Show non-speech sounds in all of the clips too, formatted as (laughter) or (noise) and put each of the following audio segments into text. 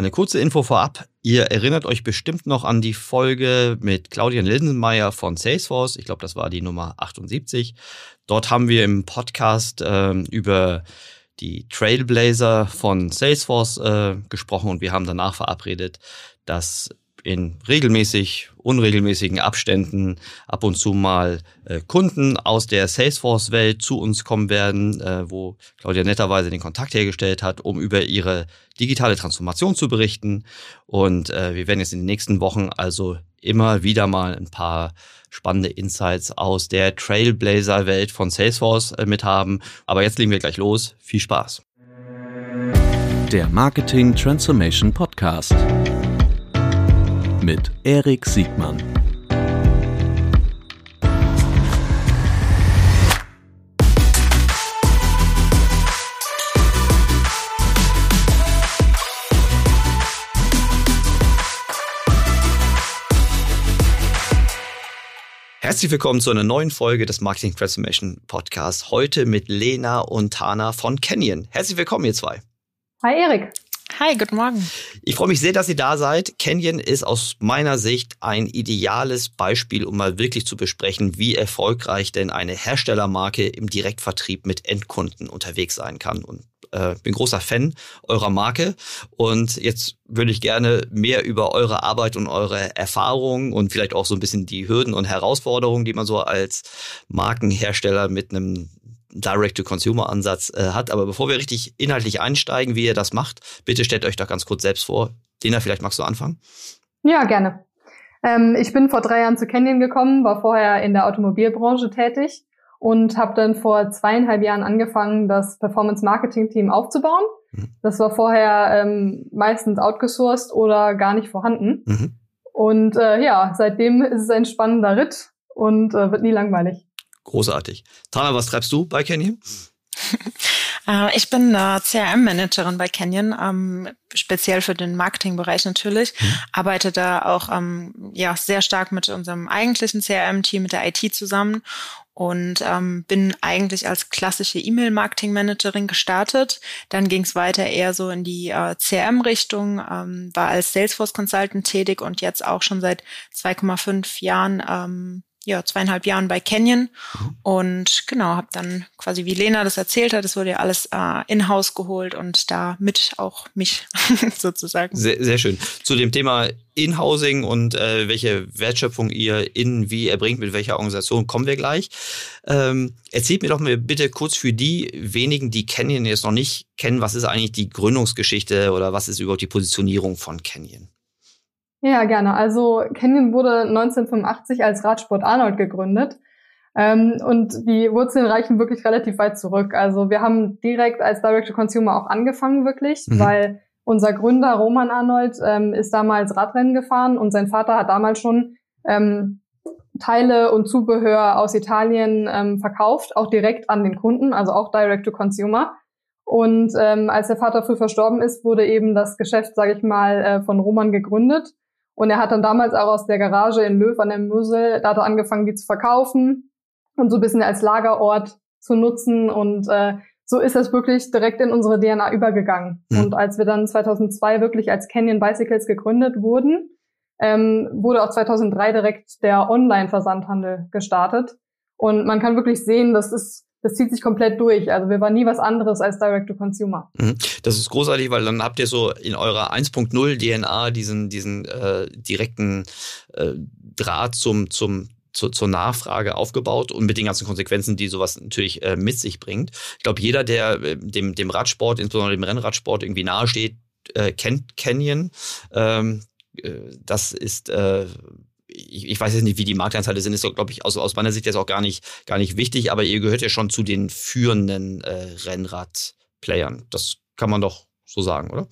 Eine kurze Info vorab. Ihr erinnert euch bestimmt noch an die Folge mit Claudia Lindenmeier von Salesforce. Ich glaube, das war die Nummer 78. Dort haben wir im Podcast äh, über die Trailblazer von Salesforce äh, gesprochen und wir haben danach verabredet, dass in regelmäßig, unregelmäßigen Abständen ab und zu mal äh, Kunden aus der Salesforce-Welt zu uns kommen werden, äh, wo Claudia netterweise den Kontakt hergestellt hat, um über ihre digitale Transformation zu berichten. Und äh, wir werden jetzt in den nächsten Wochen also immer wieder mal ein paar spannende Insights aus der Trailblazer-Welt von Salesforce äh, mit haben. Aber jetzt legen wir gleich los. Viel Spaß. Der Marketing Transformation Podcast mit Erik Siegmann. Herzlich willkommen zu einer neuen Folge des Marketing Transformation Podcasts. Heute mit Lena und Tana von Canyon. Herzlich willkommen, ihr zwei. Hi, Erik. Hi, guten Morgen. Ich freue mich sehr, dass ihr da seid. Canyon ist aus meiner Sicht ein ideales Beispiel, um mal wirklich zu besprechen, wie erfolgreich denn eine Herstellermarke im Direktvertrieb mit Endkunden unterwegs sein kann. Und äh, bin großer Fan eurer Marke und jetzt würde ich gerne mehr über eure Arbeit und eure Erfahrungen und vielleicht auch so ein bisschen die Hürden und Herausforderungen, die man so als Markenhersteller mit einem Direct-to-Consumer-Ansatz äh, hat. Aber bevor wir richtig inhaltlich einsteigen, wie ihr das macht, bitte stellt euch doch ganz kurz selbst vor. Dina, vielleicht magst du anfangen? Ja, gerne. Ähm, ich bin vor drei Jahren zu Canyon gekommen, war vorher in der Automobilbranche tätig und habe dann vor zweieinhalb Jahren angefangen, das Performance-Marketing-Team aufzubauen. Mhm. Das war vorher ähm, meistens outgesourced oder gar nicht vorhanden. Mhm. Und äh, ja, seitdem ist es ein spannender Ritt und äh, wird nie langweilig. Großartig. Tana, was treibst du bei Canyon? (laughs) Äh, ich bin äh, CRM-Managerin bei Canyon, ähm, speziell für den Marketingbereich natürlich. Mhm. Arbeite da auch ähm, ja sehr stark mit unserem eigentlichen CRM-Team, mit der IT zusammen und ähm, bin eigentlich als klassische E-Mail-Marketing-Managerin gestartet. Dann ging es weiter eher so in die äh, CRM-Richtung, ähm, war als Salesforce Consultant tätig und jetzt auch schon seit 2,5 Jahren ähm, ja, zweieinhalb Jahren bei Canyon mhm. und genau, habe dann quasi, wie Lena das erzählt hat, es wurde ja alles äh, in-house geholt und da mit auch mich (laughs) sozusagen. Sehr, sehr schön. Zu dem Thema In-Housing und äh, welche Wertschöpfung ihr in wie erbringt, mit welcher Organisation, kommen wir gleich. Ähm, erzählt mir doch mal bitte kurz für die wenigen, die Canyon jetzt noch nicht kennen, was ist eigentlich die Gründungsgeschichte oder was ist überhaupt die Positionierung von Canyon? Ja, gerne. Also Canyon wurde 1985 als Radsport Arnold gegründet. Ähm, und die Wurzeln reichen wirklich relativ weit zurück. Also wir haben direkt als Direct-to-Consumer auch angefangen, wirklich, mhm. weil unser Gründer Roman Arnold ähm, ist damals Radrennen gefahren und sein Vater hat damals schon ähm, Teile und Zubehör aus Italien ähm, verkauft, auch direkt an den Kunden, also auch Direct-to-Consumer. Und ähm, als der Vater früh verstorben ist, wurde eben das Geschäft, sage ich mal, äh, von Roman gegründet. Und er hat dann damals auch aus der Garage in Löw an der Mosel, da hat er angefangen, die zu verkaufen und so ein bisschen als Lagerort zu nutzen. Und äh, so ist das wirklich direkt in unsere DNA übergegangen. Mhm. Und als wir dann 2002 wirklich als Canyon Bicycles gegründet wurden, ähm, wurde auch 2003 direkt der Online-Versandhandel gestartet. Und man kann wirklich sehen, das ist das zieht sich komplett durch. Also wir waren nie was anderes als Direct-to-Consumer. Mhm. Das ist großartig, weil dann habt ihr so in eurer 1.0 DNA diesen, diesen äh, direkten äh, Draht zum, zum zu, zur Nachfrage aufgebaut und mit den ganzen Konsequenzen, die sowas natürlich äh, mit sich bringt. Ich glaube, jeder, der äh, dem, dem Radsport, insbesondere dem Rennradsport irgendwie nahesteht, äh, kennt Canyon. Ähm, äh, das ist äh, ich, ich weiß jetzt nicht, wie die Marktanteile sind, ist doch, glaube ich, aus, aus meiner Sicht jetzt auch gar nicht, gar nicht wichtig, aber ihr gehört ja schon zu den führenden äh, Rennrad-Playern. Das kann man doch so sagen, oder?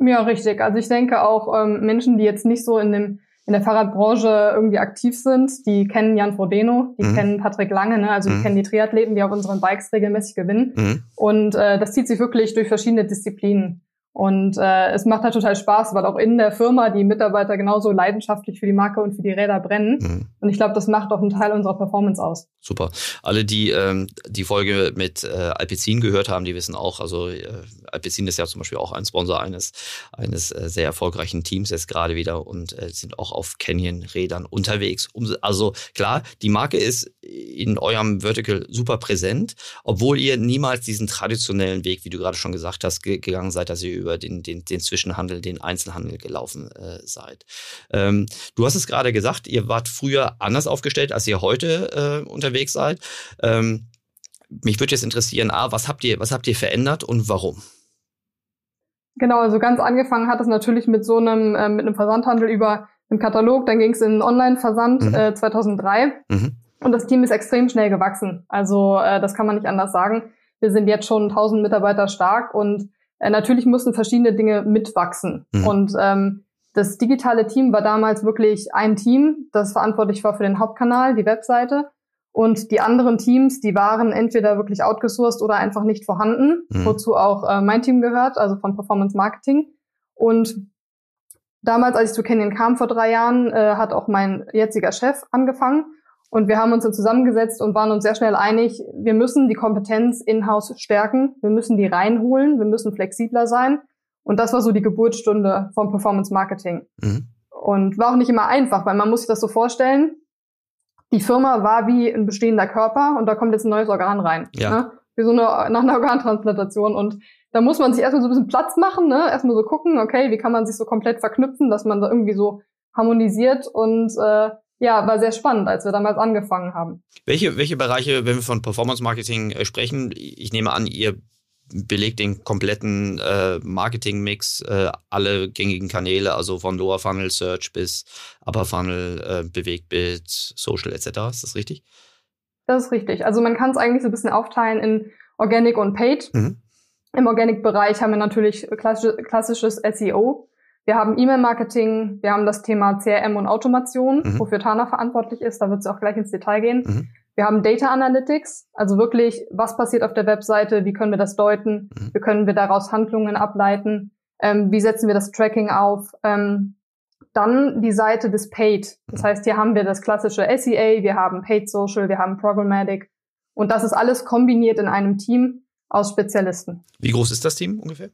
Ja, richtig. Also ich denke auch ähm, Menschen, die jetzt nicht so in dem in der Fahrradbranche irgendwie aktiv sind, die kennen Jan Frodeno, die mhm. kennen Patrick Lange, ne? also mhm. die kennen die Triathleten, die auf unseren Bikes regelmäßig gewinnen. Mhm. Und äh, das zieht sich wirklich durch verschiedene Disziplinen. Und äh, es macht halt total Spaß, weil auch in der Firma die Mitarbeiter genauso leidenschaftlich für die Marke und für die Räder brennen. Mhm. Und ich glaube, das macht auch einen Teil unserer Performance aus. Super. Alle, die ähm, die Folge mit äh, Alpecin gehört haben, die wissen auch, also äh, Alpecin ist ja zum Beispiel auch ein Sponsor eines, eines äh, sehr erfolgreichen Teams jetzt gerade wieder und äh, sind auch auf Canyon-Rädern unterwegs. Also klar, die Marke ist in eurem Vertical super präsent, obwohl ihr niemals diesen traditionellen Weg, wie du gerade schon gesagt hast, ge gegangen seid, dass ihr über über den, den, den Zwischenhandel, den Einzelhandel gelaufen äh, seid. Ähm, du hast es gerade gesagt, ihr wart früher anders aufgestellt, als ihr heute äh, unterwegs seid. Ähm, mich würde jetzt interessieren, A, was habt ihr, was habt ihr verändert und warum? Genau, also ganz angefangen hat es natürlich mit so einem, äh, mit einem Versandhandel über einen Katalog, dann ging es in einen Online-Versand mhm. äh, 2003 mhm. und das Team ist extrem schnell gewachsen. Also äh, das kann man nicht anders sagen. Wir sind jetzt schon 1000 Mitarbeiter stark und äh, natürlich mussten verschiedene Dinge mitwachsen. Mhm. Und ähm, das digitale Team war damals wirklich ein Team, das verantwortlich war für den Hauptkanal, die Webseite. Und die anderen Teams, die waren entweder wirklich outgesourced oder einfach nicht vorhanden, mhm. wozu auch äh, mein Team gehört, also von Performance Marketing. Und damals, als ich zu Canyon kam vor drei Jahren, äh, hat auch mein jetziger Chef angefangen. Und wir haben uns dann zusammengesetzt und waren uns sehr schnell einig, wir müssen die Kompetenz in-house stärken, wir müssen die reinholen, wir müssen flexibler sein. Und das war so die Geburtsstunde vom Performance Marketing. Mhm. Und war auch nicht immer einfach, weil man muss sich das so vorstellen, die Firma war wie ein bestehender Körper und da kommt jetzt ein neues Organ rein. Ja. Ne? Wie so eine, nach einer Organtransplantation. Und da muss man sich erstmal so ein bisschen Platz machen, ne? erstmal so gucken, okay, wie kann man sich so komplett verknüpfen, dass man da irgendwie so harmonisiert und äh, ja, war sehr spannend, als wir damals angefangen haben. Welche, welche Bereiche, wenn wir von Performance Marketing äh, sprechen, ich nehme an, ihr belegt den kompletten äh, Marketing-Mix, äh, alle gängigen Kanäle, also von Lower Funnel Search bis Upper Funnel, äh, Bewegtbild, Social etc. Ist das richtig? Das ist richtig. Also man kann es eigentlich so ein bisschen aufteilen in Organic und Paid. Mhm. Im Organic-Bereich haben wir natürlich klassisches SEO. Wir haben E-Mail-Marketing, wir haben das Thema CRM und Automation, mhm. wofür Tana verantwortlich ist. Da wird sie auch gleich ins Detail gehen. Mhm. Wir haben Data Analytics, also wirklich, was passiert auf der Webseite, wie können wir das deuten, mhm. wie können wir daraus Handlungen ableiten, ähm, wie setzen wir das Tracking auf. Ähm, dann die Seite des Paid. Das heißt, hier haben wir das klassische SEA, wir haben Paid Social, wir haben Programmatic. Und das ist alles kombiniert in einem Team aus Spezialisten. Wie groß ist das Team ungefähr?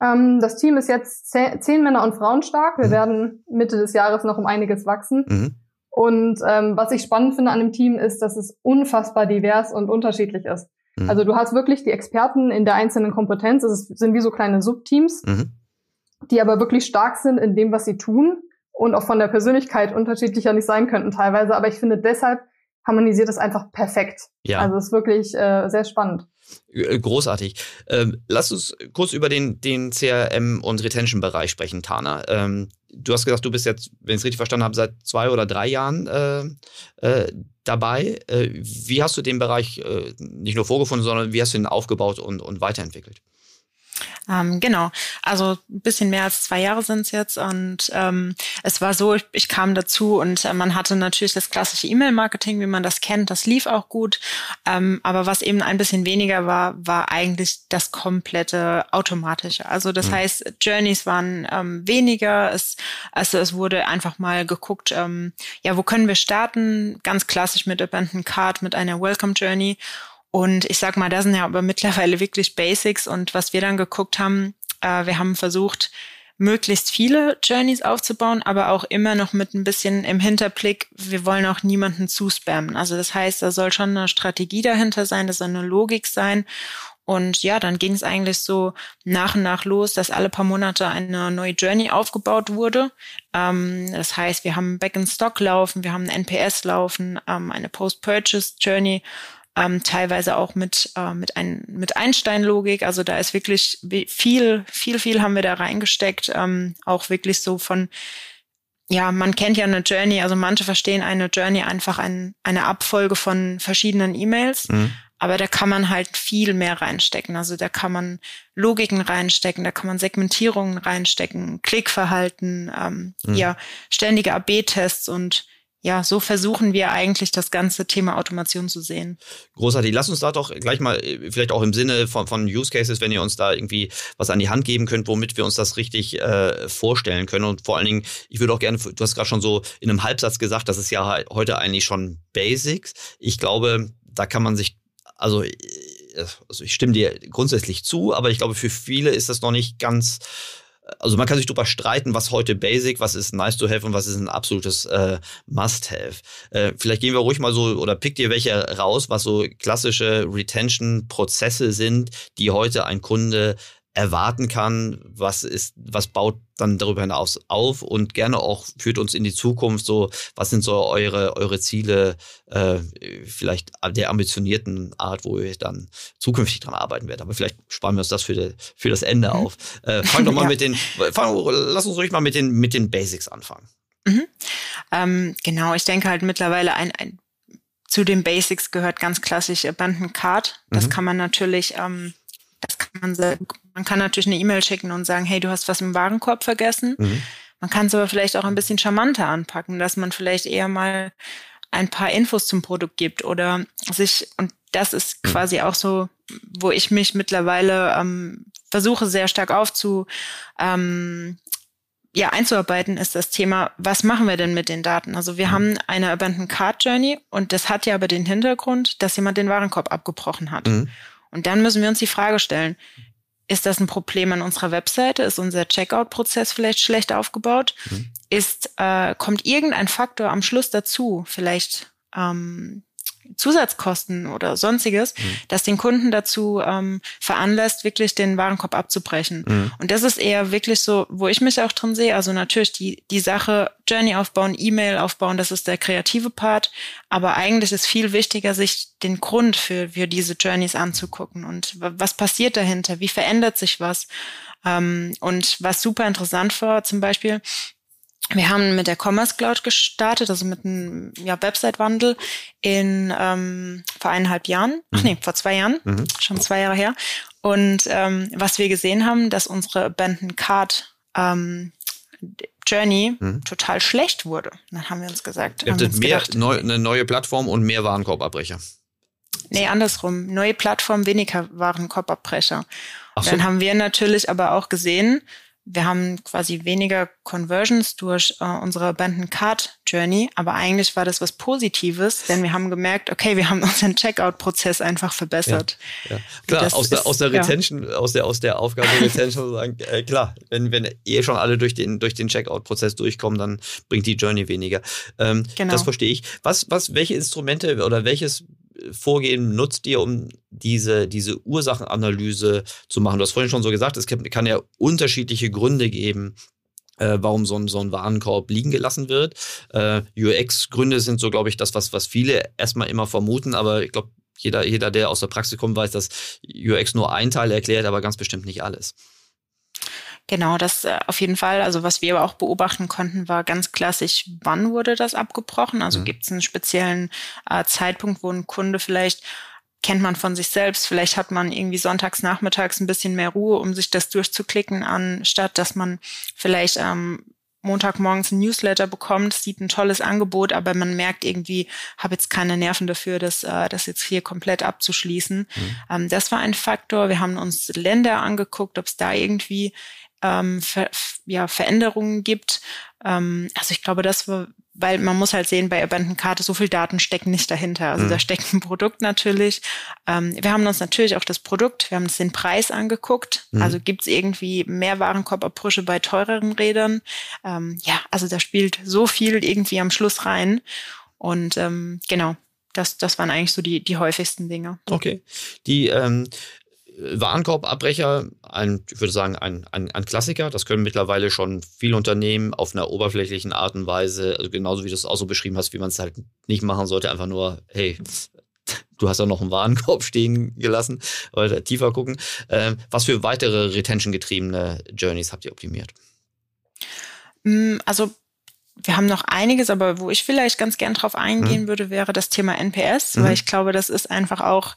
Ähm, das Team ist jetzt zehn Männer und Frauen stark. Wir mhm. werden Mitte des Jahres noch um einiges wachsen. Mhm. Und ähm, was ich spannend finde an dem Team ist, dass es unfassbar divers und unterschiedlich ist. Mhm. Also du hast wirklich die Experten in der einzelnen Kompetenz. Es sind wie so kleine Subteams, mhm. die aber wirklich stark sind in dem, was sie tun und auch von der Persönlichkeit unterschiedlicher nicht sein könnten teilweise. Aber ich finde deshalb harmonisiert es einfach perfekt. Ja. Also es ist wirklich äh, sehr spannend. Äh, großartig. Ähm, lass uns kurz über den, den CRM- und Retention-Bereich sprechen, Tana. Ähm, du hast gesagt, du bist jetzt, wenn ich es richtig verstanden habe, seit zwei oder drei Jahren äh, äh, dabei. Äh, wie hast du den Bereich äh, nicht nur vorgefunden, sondern wie hast du ihn aufgebaut und, und weiterentwickelt? Ähm, genau, also ein bisschen mehr als zwei Jahre sind es jetzt und ähm, es war so, ich, ich kam dazu und äh, man hatte natürlich das klassische E-Mail-Marketing, wie man das kennt, das lief auch gut, ähm, aber was eben ein bisschen weniger war, war eigentlich das komplette Automatische. Also das mhm. heißt, Journeys waren ähm, weniger, es, also es wurde einfach mal geguckt, ähm, ja, wo können wir starten, ganz klassisch mit Abandoned Card, mit einer Welcome Journey und ich sag mal, da sind ja aber mittlerweile wirklich Basics. Und was wir dann geguckt haben, äh, wir haben versucht, möglichst viele Journeys aufzubauen, aber auch immer noch mit ein bisschen im Hinterblick, wir wollen auch niemanden zuspammen. Also das heißt, da soll schon eine Strategie dahinter sein, das soll eine Logik sein. Und ja, dann ging es eigentlich so nach und nach los, dass alle paar Monate eine neue Journey aufgebaut wurde. Ähm, das heißt, wir haben Back in Stock laufen, wir haben ein NPS laufen, ähm, eine Post-Purchase Journey ähm, teilweise auch mit, äh, mit, ein, mit Einstein-Logik. Also da ist wirklich viel, viel, viel haben wir da reingesteckt. Ähm, auch wirklich so von, ja, man kennt ja eine Journey, also manche verstehen eine Journey einfach ein, eine Abfolge von verschiedenen E-Mails. Mhm. Aber da kann man halt viel mehr reinstecken. Also da kann man Logiken reinstecken, da kann man Segmentierungen reinstecken, Klickverhalten, ähm, mhm. ja, ständige AB-Tests und ja, so versuchen wir eigentlich das ganze Thema Automation zu sehen. Großartig. Lass uns da doch gleich mal, äh, vielleicht auch im Sinne von, von Use Cases, wenn ihr uns da irgendwie was an die Hand geben könnt, womit wir uns das richtig äh, vorstellen können. Und vor allen Dingen, ich würde auch gerne, du hast gerade schon so in einem Halbsatz gesagt, das ist ja heute eigentlich schon Basics. Ich glaube, da kann man sich, also äh, also ich stimme dir grundsätzlich zu, aber ich glaube, für viele ist das noch nicht ganz also man kann sich darüber streiten, was heute Basic, was ist nice to have und was ist ein absolutes äh, Must-have. Äh, vielleicht gehen wir ruhig mal so oder pick dir welche raus, was so klassische Retention-Prozesse sind, die heute ein Kunde erwarten kann, was ist, was baut dann darüber hinaus auf und gerne auch führt uns in die Zukunft so, was sind so eure, eure Ziele, äh, vielleicht der ambitionierten Art, wo ihr dann zukünftig dran arbeiten werdet. Aber vielleicht sparen wir uns das für, de, für das Ende mhm. auf. Äh, fang doch mal (laughs) ja. mit den, fang, lass uns ruhig mal mit den, mit den Basics anfangen. Mhm. Ähm, genau, ich denke halt mittlerweile ein, ein zu den Basics gehört ganz klassisch Abandoned Card. Das mhm. kann man natürlich ähm, das kann man sehr, man kann natürlich eine E-Mail schicken und sagen, hey, du hast was im Warenkorb vergessen. Mhm. Man kann es aber vielleicht auch ein bisschen charmanter anpacken, dass man vielleicht eher mal ein paar Infos zum Produkt gibt oder sich, und das ist mhm. quasi auch so, wo ich mich mittlerweile ähm, versuche sehr stark aufzu, ähm, ja, einzuarbeiten, ist das Thema, was machen wir denn mit den Daten? Also wir mhm. haben eine Abandoned Card Journey und das hat ja aber den Hintergrund, dass jemand den Warenkorb abgebrochen hat. Mhm. Und dann müssen wir uns die Frage stellen, ist das ein Problem an unserer Webseite? Ist unser Checkout-Prozess vielleicht schlecht aufgebaut? Mhm. Ist, äh, kommt irgendein Faktor am Schluss dazu? Vielleicht ähm, Zusatzkosten oder sonstiges, mhm. das den Kunden dazu ähm, veranlasst, wirklich den Warenkorb abzubrechen. Mhm. Und das ist eher wirklich so, wo ich mich auch drin sehe. Also natürlich die, die Sache Journey aufbauen, E-Mail aufbauen, das ist der kreative Part. Aber eigentlich ist viel wichtiger, sich den Grund für, für diese Journeys anzugucken und was passiert dahinter, wie verändert sich was. Ähm, und was super interessant war, zum Beispiel, wir haben mit der Commerce Cloud gestartet, also mit einem ja, Website-Wandel in ähm, vor eineinhalb Jahren, ach nee, mhm. vor zwei Jahren, mhm. schon zwei Jahre her. Und ähm, was wir gesehen haben, dass unsere Abandoned Card ähm, Journey mhm. total schlecht wurde. Dann haben wir uns gesagt, Ihr hattet mehr gedacht, neu, eine neue Plattform und mehr Warenkorbabbrecher. Nee, andersrum. Neue Plattform, weniger Warenkorbabbrecher. So. Dann haben wir natürlich aber auch gesehen, wir haben quasi weniger Conversions durch äh, unsere Abandoned Card Journey, aber eigentlich war das was Positives, denn wir haben gemerkt, okay, wir haben (laughs) unseren Checkout-Prozess einfach verbessert. Ja, ja. Klar, aus der, aus der Retention, ja. aus der, aus der Aufgabe Retention (laughs) sagen, äh, klar, wenn, wenn eh schon alle durch den, durch den Checkout-Prozess durchkommen, dann bringt die Journey weniger. Ähm, genau. Das verstehe ich. Was, was, welche Instrumente oder welches Vorgehen nutzt ihr, um diese, diese Ursachenanalyse zu machen? Du hast vorhin schon so gesagt, es kann ja unterschiedliche Gründe geben, äh, warum so ein, so ein Warenkorb liegen gelassen wird. Äh, UX-Gründe sind so, glaube ich, das, was, was viele erstmal immer vermuten, aber ich glaube, jeder, jeder, der aus der Praxis kommt, weiß, dass UX nur ein Teil erklärt, aber ganz bestimmt nicht alles. Genau, das äh, auf jeden Fall. Also was wir aber auch beobachten konnten, war ganz klassisch, wann wurde das abgebrochen? Also mhm. gibt es einen speziellen äh, Zeitpunkt, wo ein Kunde vielleicht kennt man von sich selbst. Vielleicht hat man irgendwie sonntags nachmittags ein bisschen mehr Ruhe, um sich das durchzuklicken, anstatt dass man vielleicht ähm, Montagmorgens ein Newsletter bekommt, sieht ein tolles Angebot, aber man merkt irgendwie, habe jetzt keine Nerven dafür, das, äh, das jetzt hier komplett abzuschließen. Mhm. Ähm, das war ein Faktor. Wir haben uns Länder angeguckt, ob es da irgendwie ähm, Ver ja, Veränderungen gibt. Ähm, also ich glaube, das war, weil man muss halt sehen, bei Abandoned Karte so viel Daten stecken nicht dahinter. Also mhm. da steckt ein Produkt natürlich. Ähm, wir haben uns natürlich auch das Produkt, wir haben uns den Preis angeguckt. Mhm. Also gibt es irgendwie mehr Warenkorbabbrüche bei teureren Rädern? Ähm, ja, also da spielt so viel irgendwie am Schluss rein. Und ähm, genau, das, das waren eigentlich so die, die häufigsten Dinge. Okay. Die ähm, Warenkorbabbrecher, ein, ich würde sagen, ein, ein, ein, Klassiker. Das können mittlerweile schon viele Unternehmen auf einer oberflächlichen Art und Weise, also genauso wie du es auch so beschrieben hast, wie man es halt nicht machen sollte, einfach nur, hey, du hast ja noch einen Warenkorb stehen gelassen, oder tiefer gucken. Ähm, was für weitere retention-getriebene Journeys habt ihr optimiert? Mm, also wir haben noch einiges, aber wo ich vielleicht ganz gern drauf eingehen hm. würde, wäre das Thema NPS, mhm. weil ich glaube, das ist einfach auch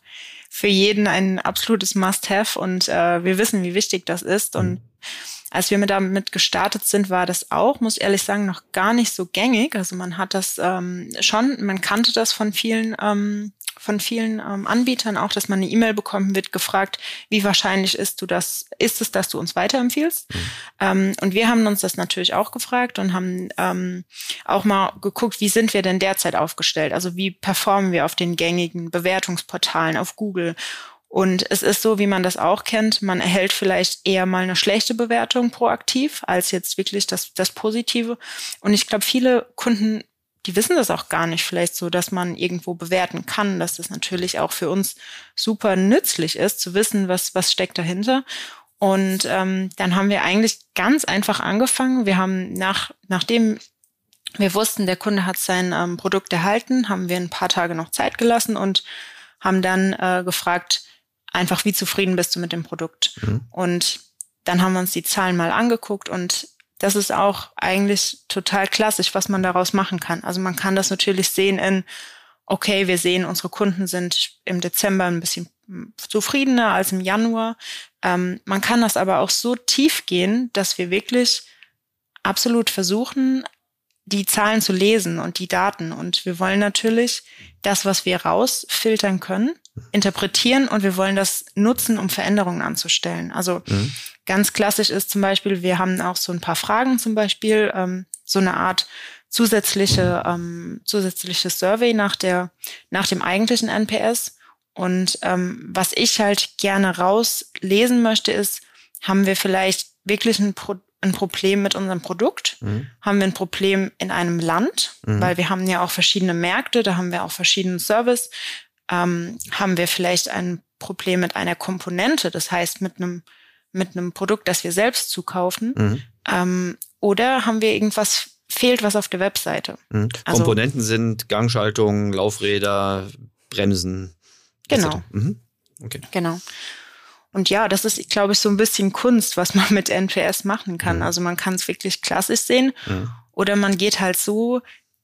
für jeden ein absolutes Must-have und äh, wir wissen, wie wichtig das ist. Und als wir damit gestartet sind, war das auch, muss ehrlich sagen, noch gar nicht so gängig. Also man hat das ähm, schon, man kannte das von vielen ähm, von vielen ähm, Anbietern auch, dass man eine E-Mail bekommen wird, gefragt, wie wahrscheinlich ist du das, ist es, dass du uns weiterempfiehlst? Mhm. Ähm, und wir haben uns das natürlich auch gefragt und haben ähm, auch mal geguckt, wie sind wir denn derzeit aufgestellt? Also wie performen wir auf den gängigen Bewertungsportalen, auf Google? Und es ist so, wie man das auch kennt, man erhält vielleicht eher mal eine schlechte Bewertung proaktiv als jetzt wirklich das, das Positive. Und ich glaube, viele Kunden die wissen das auch gar nicht vielleicht so, dass man irgendwo bewerten kann, dass das natürlich auch für uns super nützlich ist, zu wissen, was, was steckt dahinter. Und ähm, dann haben wir eigentlich ganz einfach angefangen. Wir haben nach, nachdem wir wussten, der Kunde hat sein ähm, Produkt erhalten, haben wir ein paar Tage noch Zeit gelassen und haben dann äh, gefragt, einfach, wie zufrieden bist du mit dem Produkt? Mhm. Und dann haben wir uns die Zahlen mal angeguckt und das ist auch eigentlich total klassisch, was man daraus machen kann. Also man kann das natürlich sehen in, okay, wir sehen, unsere Kunden sind im Dezember ein bisschen zufriedener als im Januar. Ähm, man kann das aber auch so tief gehen, dass wir wirklich absolut versuchen, die Zahlen zu lesen und die Daten. Und wir wollen natürlich das, was wir rausfiltern können, interpretieren und wir wollen das nutzen, um Veränderungen anzustellen. Also mhm. ganz klassisch ist zum Beispiel, wir haben auch so ein paar Fragen zum Beispiel, ähm, so eine Art zusätzliche, ähm, zusätzliches Survey nach der, nach dem eigentlichen NPS. Und ähm, was ich halt gerne rauslesen möchte, ist, haben wir vielleicht wirklich ein, Pro ein Problem mit unserem Produkt? Mhm. Haben wir ein Problem in einem Land? Mhm. Weil wir haben ja auch verschiedene Märkte, da haben wir auch verschiedenen Service ähm, haben wir vielleicht ein Problem mit einer Komponente, das heißt mit einem mit einem Produkt, das wir selbst zukaufen, mhm. ähm, oder haben wir irgendwas fehlt was auf der Webseite. Mhm. Also, Komponenten sind Gangschaltung, Laufräder, Bremsen. Genau. Mhm. Okay. Genau. Und ja, das ist, glaube ich, so ein bisschen Kunst, was man mit NPS machen kann. Mhm. Also man kann es wirklich klassisch sehen mhm. oder man geht halt so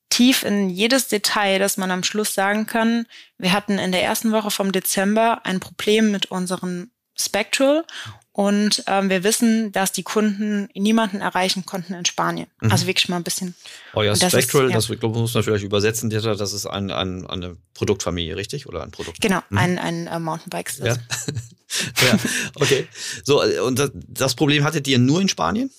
tief in jedes Detail, dass man am Schluss sagen kann, wir hatten in der ersten Woche vom Dezember ein Problem mit unseren Spectral und ähm, wir wissen, dass die Kunden niemanden erreichen konnten in Spanien. Mhm. Also wirklich mal ein bisschen. Ja, das Spectral, ist, ja. das ich glaube, muss man vielleicht übersetzen, das ist ein, ein, eine Produktfamilie, richtig? Oder ein Produkt? Genau, mhm. ein, ein äh, Mountainbike. Ja. (laughs) ja, okay. So, und das, das Problem hattet ihr nur in Spanien?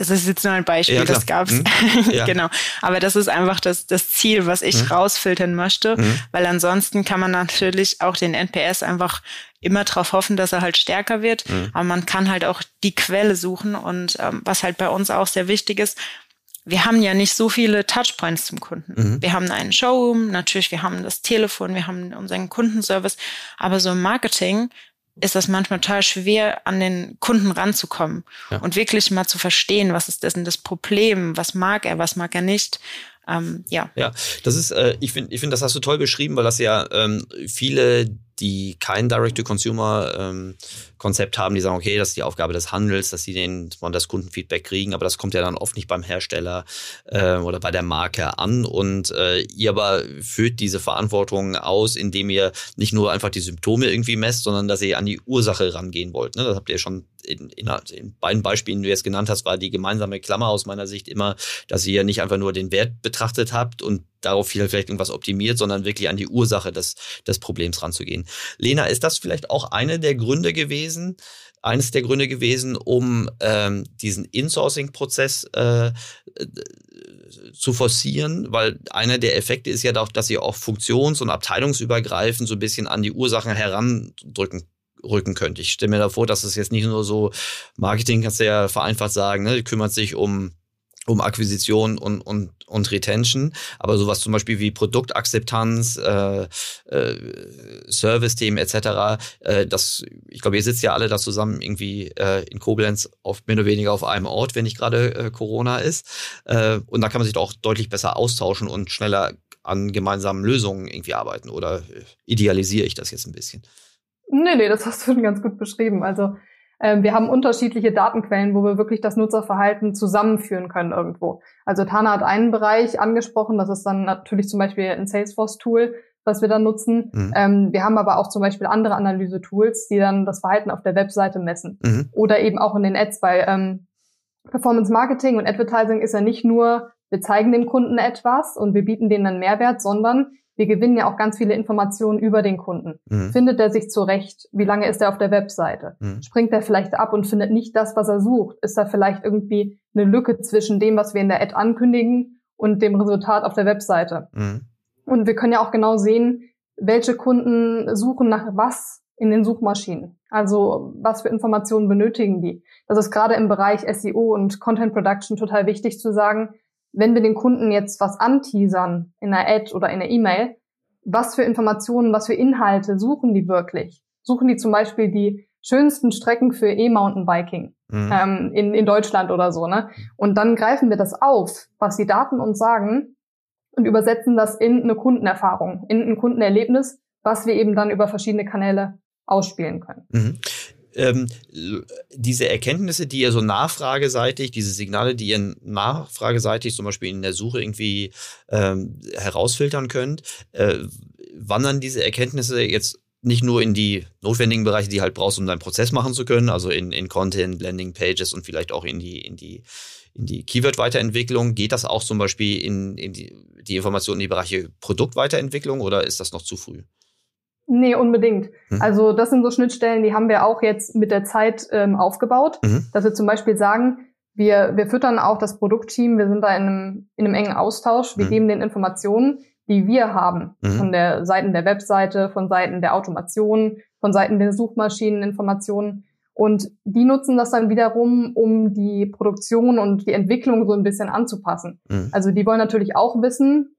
das ist jetzt nur ein Beispiel, ja, das gab's. Mhm. (laughs) Ja. genau. Aber das ist einfach das, das Ziel, was ich mhm. rausfiltern möchte, mhm. weil ansonsten kann man natürlich auch den NPS einfach immer darauf hoffen, dass er halt stärker wird. Mhm. Aber man kann halt auch die Quelle suchen und ähm, was halt bei uns auch sehr wichtig ist, wir haben ja nicht so viele Touchpoints zum Kunden. Mhm. Wir haben einen Showroom, natürlich, wir haben das Telefon, wir haben unseren Kundenservice, aber so im Marketing ist das manchmal total schwer, an den Kunden ranzukommen ja. und wirklich mal zu verstehen, was ist denn das Problem, was mag er, was mag er nicht. Ähm, ja. Ja, das ist, äh, ich finde, ich finde, das hast du toll beschrieben, weil das ja ähm, viele die kein Direct-to-Consumer-Konzept ähm, haben, die sagen, okay, das ist die Aufgabe des Handels, dass sie den, von das Kundenfeedback kriegen, aber das kommt ja dann oft nicht beim Hersteller äh, oder bei der Marke an. Und äh, ihr aber führt diese Verantwortung aus, indem ihr nicht nur einfach die Symptome irgendwie messt, sondern dass ihr an die Ursache rangehen wollt. Ne? Das habt ihr schon in, in, in beiden Beispielen, die du jetzt genannt hast, war die gemeinsame Klammer aus meiner Sicht immer, dass ihr nicht einfach nur den Wert betrachtet habt und darauf vielleicht irgendwas optimiert, sondern wirklich an die Ursache des, des Problems ranzugehen. Lena, ist das vielleicht auch eine der Gründe gewesen, eines der Gründe gewesen, um ähm, diesen Insourcing-Prozess äh, zu forcieren, weil einer der Effekte ist ja auch, dass ihr auch funktions- und abteilungsübergreifend so ein bisschen an die Ursachen herandrücken rücken könnt. Ich stelle mir da vor, dass es jetzt nicht nur so Marketing, kannst du ja vereinfacht sagen, ne, kümmert sich um um Akquisition und, und, und Retention, aber sowas zum Beispiel wie Produktakzeptanz, äh, äh, Service-Themen etc., äh, das, ich glaube, ihr sitzt ja alle da zusammen irgendwie äh, in Koblenz auf mehr oder weniger auf einem Ort, wenn nicht gerade äh, Corona ist. Äh, und da kann man sich auch deutlich besser austauschen und schneller an gemeinsamen Lösungen irgendwie arbeiten. Oder idealisiere ich das jetzt ein bisschen? Nee, nee, das hast du (laughs) schon ganz gut beschrieben. Also ähm, wir haben unterschiedliche Datenquellen, wo wir wirklich das Nutzerverhalten zusammenführen können irgendwo. Also Tana hat einen Bereich angesprochen, das ist dann natürlich zum Beispiel ein Salesforce-Tool, was wir dann nutzen. Mhm. Ähm, wir haben aber auch zum Beispiel andere Analyse-Tools, die dann das Verhalten auf der Webseite messen. Mhm. Oder eben auch in den Ads, weil ähm, Performance Marketing und Advertising ist ja nicht nur, wir zeigen dem Kunden etwas und wir bieten denen einen Mehrwert, sondern wir gewinnen ja auch ganz viele Informationen über den Kunden. Mhm. Findet er sich zurecht? Wie lange ist er auf der Webseite? Mhm. Springt er vielleicht ab und findet nicht das, was er sucht? Ist da vielleicht irgendwie eine Lücke zwischen dem, was wir in der Ad ankündigen und dem Resultat auf der Webseite? Mhm. Und wir können ja auch genau sehen, welche Kunden suchen nach was in den Suchmaschinen. Also was für Informationen benötigen die? Das ist gerade im Bereich SEO und Content Production total wichtig zu sagen, wenn wir den Kunden jetzt was anteasern in einer Ad oder in einer E-Mail, was für Informationen, was für Inhalte suchen die wirklich? Suchen die zum Beispiel die schönsten Strecken für E-Mountainbiking mhm. ähm, in, in Deutschland oder so, ne? Und dann greifen wir das auf, was die Daten uns sagen und übersetzen das in eine Kundenerfahrung, in ein Kundenerlebnis, was wir eben dann über verschiedene Kanäle ausspielen können. Mhm ähm, diese Erkenntnisse, die ihr so nachfrageseitig, diese Signale, die ihr nachfrageseitig zum Beispiel in der Suche irgendwie ähm, herausfiltern könnt, äh, wandern diese Erkenntnisse jetzt nicht nur in die notwendigen Bereiche, die halt brauchst, um deinen Prozess machen zu können, also in, in Content, Landing Pages und vielleicht auch in die, in die, in die Keyword-Weiterentwicklung. Geht das auch zum Beispiel in, in die, die Informationen in die Bereiche Produktweiterentwicklung oder ist das noch zu früh? Nee, unbedingt. Mhm. Also das sind so Schnittstellen, die haben wir auch jetzt mit der Zeit ähm, aufgebaut, mhm. dass wir zum Beispiel sagen, wir, wir füttern auch das Produktteam, wir sind da in einem, in einem engen Austausch, wir mhm. geben den Informationen, die wir haben, mhm. von der Seiten der Webseite, von Seiten der Automation, von Seiten der Suchmaschineninformationen. Und die nutzen das dann wiederum, um die Produktion und die Entwicklung so ein bisschen anzupassen. Mhm. Also die wollen natürlich auch wissen,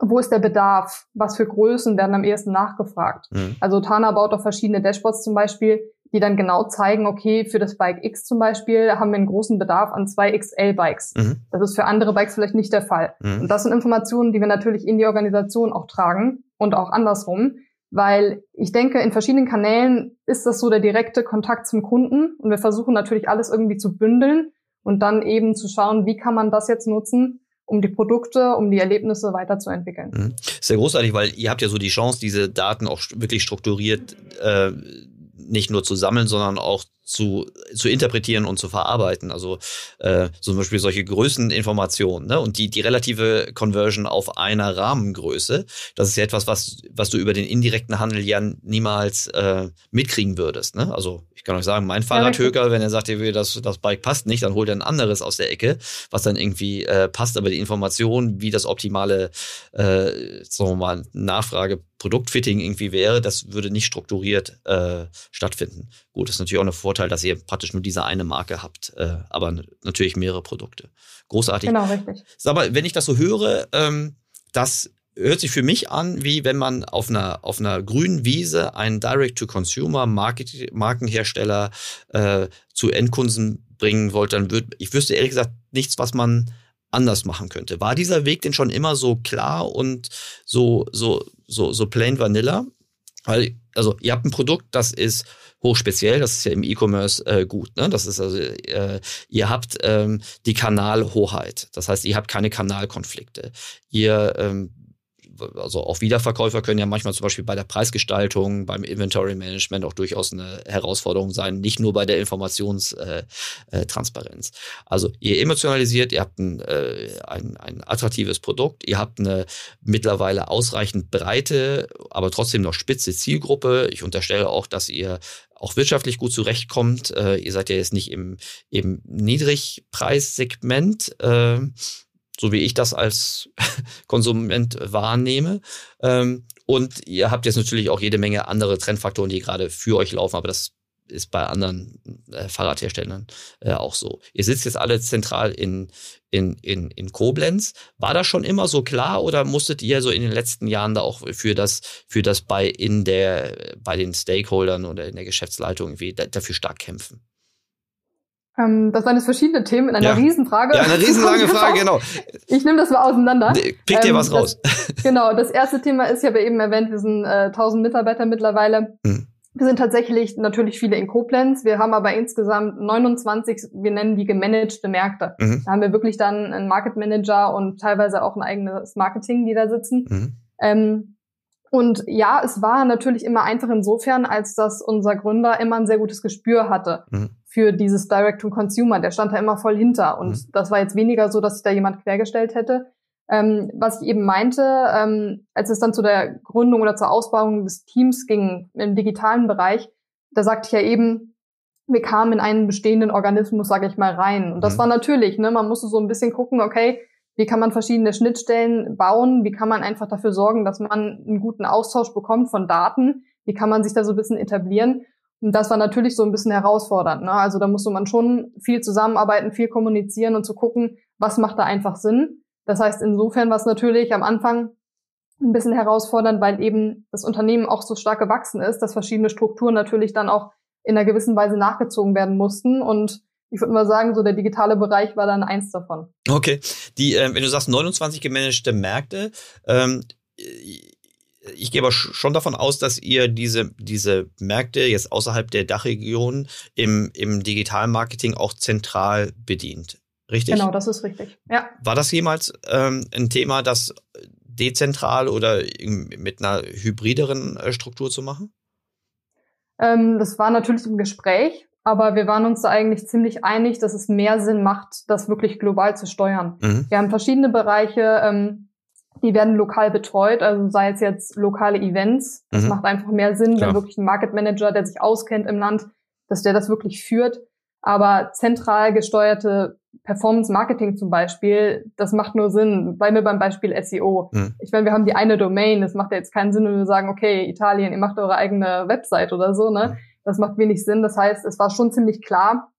wo ist der Bedarf? Was für Größen werden am ehesten nachgefragt? Mhm. Also Tana baut auch verschiedene Dashboards zum Beispiel, die dann genau zeigen, okay, für das Bike X zum Beispiel haben wir einen großen Bedarf an zwei XL-Bikes. Mhm. Das ist für andere Bikes vielleicht nicht der Fall. Mhm. Und das sind Informationen, die wir natürlich in die Organisation auch tragen und auch andersrum, weil ich denke, in verschiedenen Kanälen ist das so der direkte Kontakt zum Kunden und wir versuchen natürlich alles irgendwie zu bündeln und dann eben zu schauen, wie kann man das jetzt nutzen, um die Produkte, um die Erlebnisse weiterzuentwickeln. Mhm. Sehr großartig, weil ihr habt ja so die Chance, diese Daten auch wirklich strukturiert äh, nicht nur zu sammeln, sondern auch zu, zu interpretieren und zu verarbeiten. Also äh, zum Beispiel solche Größeninformationen ne? und die, die relative Conversion auf einer Rahmengröße. Das ist ja etwas, was, was du über den indirekten Handel ja niemals äh, mitkriegen würdest. Ne? Also ich kann euch sagen, mein Fahrradhöker, wenn er sagt, das, das Bike passt nicht, dann holt er ein anderes aus der Ecke, was dann irgendwie äh, passt. Aber die Information, wie das optimale äh, sagen wir mal, Nachfrage Produktfitting irgendwie wäre, das würde nicht strukturiert äh, stattfinden. Gut, das ist natürlich auch ein Vorteil, dass ihr praktisch nur diese eine Marke habt, äh, aber natürlich mehrere Produkte. Großartig. Genau, richtig. Aber wenn ich das so höre, ähm, das hört sich für mich an, wie wenn man auf einer, auf einer grünen Wiese einen Direct-to-Consumer-Markenhersteller äh, zu Endkunden bringen wollte, dann würde ich wüsste ehrlich gesagt nichts, was man anders machen könnte. War dieser Weg denn schon immer so klar und so, so, so, so plain vanilla? Weil, also, ihr habt ein Produkt, das ist hochspeziell, das ist ja im E-Commerce äh, gut. Ne? Das ist also, äh, ihr habt ähm, die Kanalhoheit. Das heißt, ihr habt keine Kanalkonflikte. Ihr ähm, also auch Wiederverkäufer können ja manchmal zum Beispiel bei der Preisgestaltung, beim Inventory Management auch durchaus eine Herausforderung sein, nicht nur bei der Informationstransparenz. Äh, äh, also ihr emotionalisiert, ihr habt ein, äh, ein, ein attraktives Produkt, ihr habt eine mittlerweile ausreichend breite, aber trotzdem noch spitze Zielgruppe. Ich unterstelle auch, dass ihr auch wirtschaftlich gut zurechtkommt. Äh, ihr seid ja jetzt nicht im, im Niedrigpreissegment. Äh, so wie ich das als (laughs) Konsument wahrnehme. Ähm, und ihr habt jetzt natürlich auch jede Menge andere Trendfaktoren, die gerade für euch laufen, aber das ist bei anderen äh, Fahrradherstellern äh, auch so. Ihr sitzt jetzt alle zentral in, in, in, in Koblenz. War das schon immer so klar oder musstet ihr so in den letzten Jahren da auch für das, für das bei in der, bei den Stakeholdern oder in der Geschäftsleitung irgendwie dafür stark kämpfen? Ähm, das waren jetzt verschiedene Themen in einer ja. Riesenfrage. Ja, eine (laughs) riesenlange Frage, genau. Ich nehme das mal auseinander. Pick dir ähm, was raus. Das, (laughs) genau, das erste Thema ist, ich habe ja eben erwähnt, wir sind äh, 1000 Mitarbeiter mittlerweile. Hm. Wir sind tatsächlich natürlich viele in Koblenz. Wir haben aber insgesamt 29, wir nennen die gemanagte Märkte. Mhm. Da haben wir wirklich dann einen Market Manager und teilweise auch ein eigenes Marketing, die da sitzen. Mhm. Ähm, Und ja, es war natürlich immer einfach insofern, als dass unser Gründer immer ein sehr gutes Gespür hatte mhm. für dieses Direct-to-Consumer. Der stand da immer voll hinter. Und mhm. das war jetzt weniger so, dass sich da jemand quergestellt hätte. Ähm, was ich eben meinte, ähm, als es dann zu der Gründung oder zur Ausbauung des Teams ging im digitalen Bereich, da sagte ich ja eben, wir kamen in einen bestehenden Organismus, sage ich mal, rein. Und das mhm. war natürlich, ne, man musste so ein bisschen gucken, okay, wie kann man verschiedene Schnittstellen bauen? Wie kann man einfach dafür sorgen, dass man einen guten Austausch bekommt von Daten? Wie kann man sich da so ein bisschen etablieren? Und das war natürlich so ein bisschen herausfordernd. Ne? Also da musste man schon viel zusammenarbeiten, viel kommunizieren und zu gucken, was macht da einfach Sinn. Das heißt, insofern war es natürlich am Anfang ein bisschen herausfordernd, weil eben das Unternehmen auch so stark gewachsen ist, dass verschiedene Strukturen natürlich dann auch in einer gewissen Weise nachgezogen werden mussten. Und ich würde mal sagen, so der digitale Bereich war dann eins davon. Okay. Die, äh, wenn du sagst 29 gemanagte Märkte, ähm, ich gehe aber schon davon aus, dass ihr diese, diese Märkte jetzt außerhalb der Dachregion im, im digitalen Marketing auch zentral bedient. Richtig? Genau, das ist richtig. Ja. War das jemals ähm, ein Thema, das dezentral oder mit einer hybrideren äh, Struktur zu machen? Ähm, das war natürlich im Gespräch, aber wir waren uns da eigentlich ziemlich einig, dass es mehr Sinn macht, das wirklich global zu steuern. Mhm. Wir haben verschiedene Bereiche, ähm, die werden lokal betreut, also sei es jetzt lokale Events. Das mhm. macht einfach mehr Sinn, Klar. wenn wirklich ein Market Manager, der sich auskennt im Land, dass der das wirklich führt. Aber zentral gesteuerte Performance Marketing zum Beispiel, das macht nur Sinn. Bleiben wir beim Beispiel SEO. Mhm. Ich meine, wir haben die eine Domain. Das macht ja jetzt keinen Sinn, wenn wir sagen, okay, Italien, ihr macht eure eigene Website oder so, ne? Mhm. Das macht wenig Sinn. Das heißt, es war schon ziemlich klar,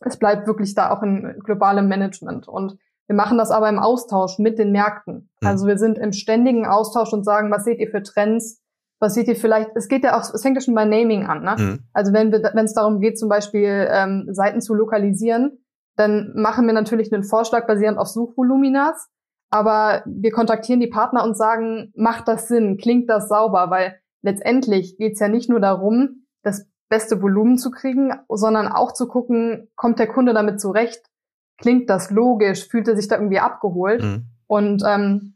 es bleibt wirklich da auch in globalem Management. Und wir machen das aber im Austausch mit den Märkten. Mhm. Also wir sind im ständigen Austausch und sagen, was seht ihr für Trends? Was seht ihr vielleicht? Es geht ja auch, es fängt ja schon bei Naming an. Ne? Mhm. Also wenn wir, wenn es darum geht, zum Beispiel ähm, Seiten zu lokalisieren, dann machen wir natürlich einen Vorschlag basierend auf Suchvoluminas. Aber wir kontaktieren die Partner und sagen, macht das Sinn? Klingt das sauber? Weil letztendlich geht es ja nicht nur darum, das beste Volumen zu kriegen, sondern auch zu gucken, kommt der Kunde damit zurecht? Klingt das logisch? Fühlt er sich da irgendwie abgeholt? Mhm. Und ähm,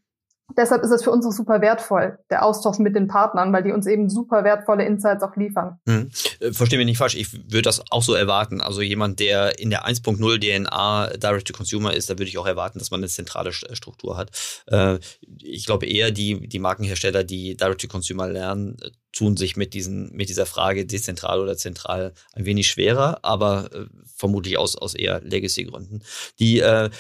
deshalb ist es für uns auch super wertvoll, der Austausch mit den Partnern, weil die uns eben super wertvolle Insights auch liefern. Hm. Verstehen wir nicht falsch, ich würde das auch so erwarten. Also jemand, der in der 1.0 DNA Direct-to-Consumer ist, da würde ich auch erwarten, dass man eine zentrale Struktur hat. Äh, ich glaube eher, die, die Markenhersteller, die Direct-to-Consumer lernen, äh, tun sich mit, diesen, mit dieser Frage dezentral oder zentral ein wenig schwerer, aber äh, vermutlich aus, aus eher Legacy-Gründen. Die äh, äh,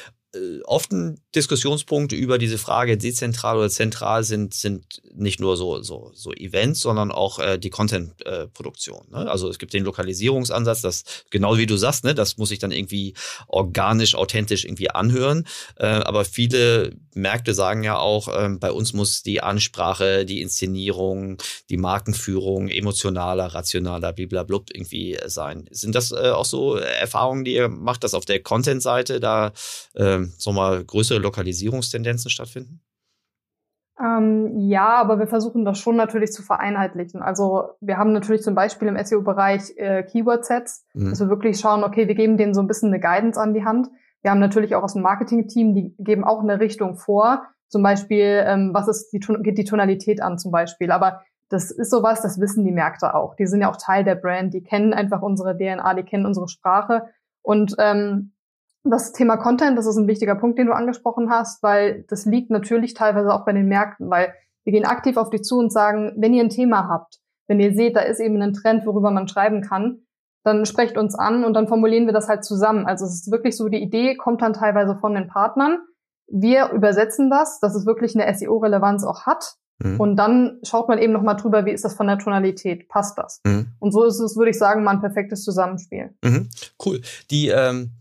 oft ein Diskussionspunkt über diese Frage dezentral oder zentral sind, sind nicht nur so, so, so Events, sondern auch äh, die Content-Produktion. Äh, ne? Also es gibt den Lokalisierungsansatz, das genau wie du sagst, ne, das muss ich dann irgendwie organisch, authentisch irgendwie anhören. Äh, aber viele Märkte sagen ja auch, äh, bei uns muss die Ansprache, die Inszenierung, die Markenführung emotionaler, rationaler, bliblablub irgendwie sein. Sind das äh, auch so Erfahrungen, die ihr macht, dass auf der Content-Seite da äh, so mal größere Lokalisierungstendenzen stattfinden? Ähm, ja, aber wir versuchen das schon natürlich zu vereinheitlichen. Also wir haben natürlich zum Beispiel im SEO-Bereich äh, Keyword-Sets, mhm. dass wir wirklich schauen, okay, wir geben denen so ein bisschen eine Guidance an die Hand. Wir haben natürlich auch aus dem Marketing-Team, die geben auch eine Richtung vor. Zum Beispiel, ähm, was ist die, geht die Tonalität an zum Beispiel. Aber das ist sowas, das wissen die Märkte auch. Die sind ja auch Teil der Brand, die kennen einfach unsere DNA, die kennen unsere Sprache. Und ähm, das Thema Content, das ist ein wichtiger Punkt, den du angesprochen hast, weil das liegt natürlich teilweise auch bei den Märkten, weil wir gehen aktiv auf dich zu und sagen, wenn ihr ein Thema habt, wenn ihr seht, da ist eben ein Trend, worüber man schreiben kann, dann sprecht uns an und dann formulieren wir das halt zusammen. Also es ist wirklich so, die Idee kommt dann teilweise von den Partnern. Wir übersetzen das, dass es wirklich eine SEO-Relevanz auch hat. Mhm. Und dann schaut man eben nochmal drüber, wie ist das von der Tonalität? Passt das? Mhm. Und so ist es, würde ich sagen, mal ein perfektes Zusammenspiel. Mhm. Cool. Die, ähm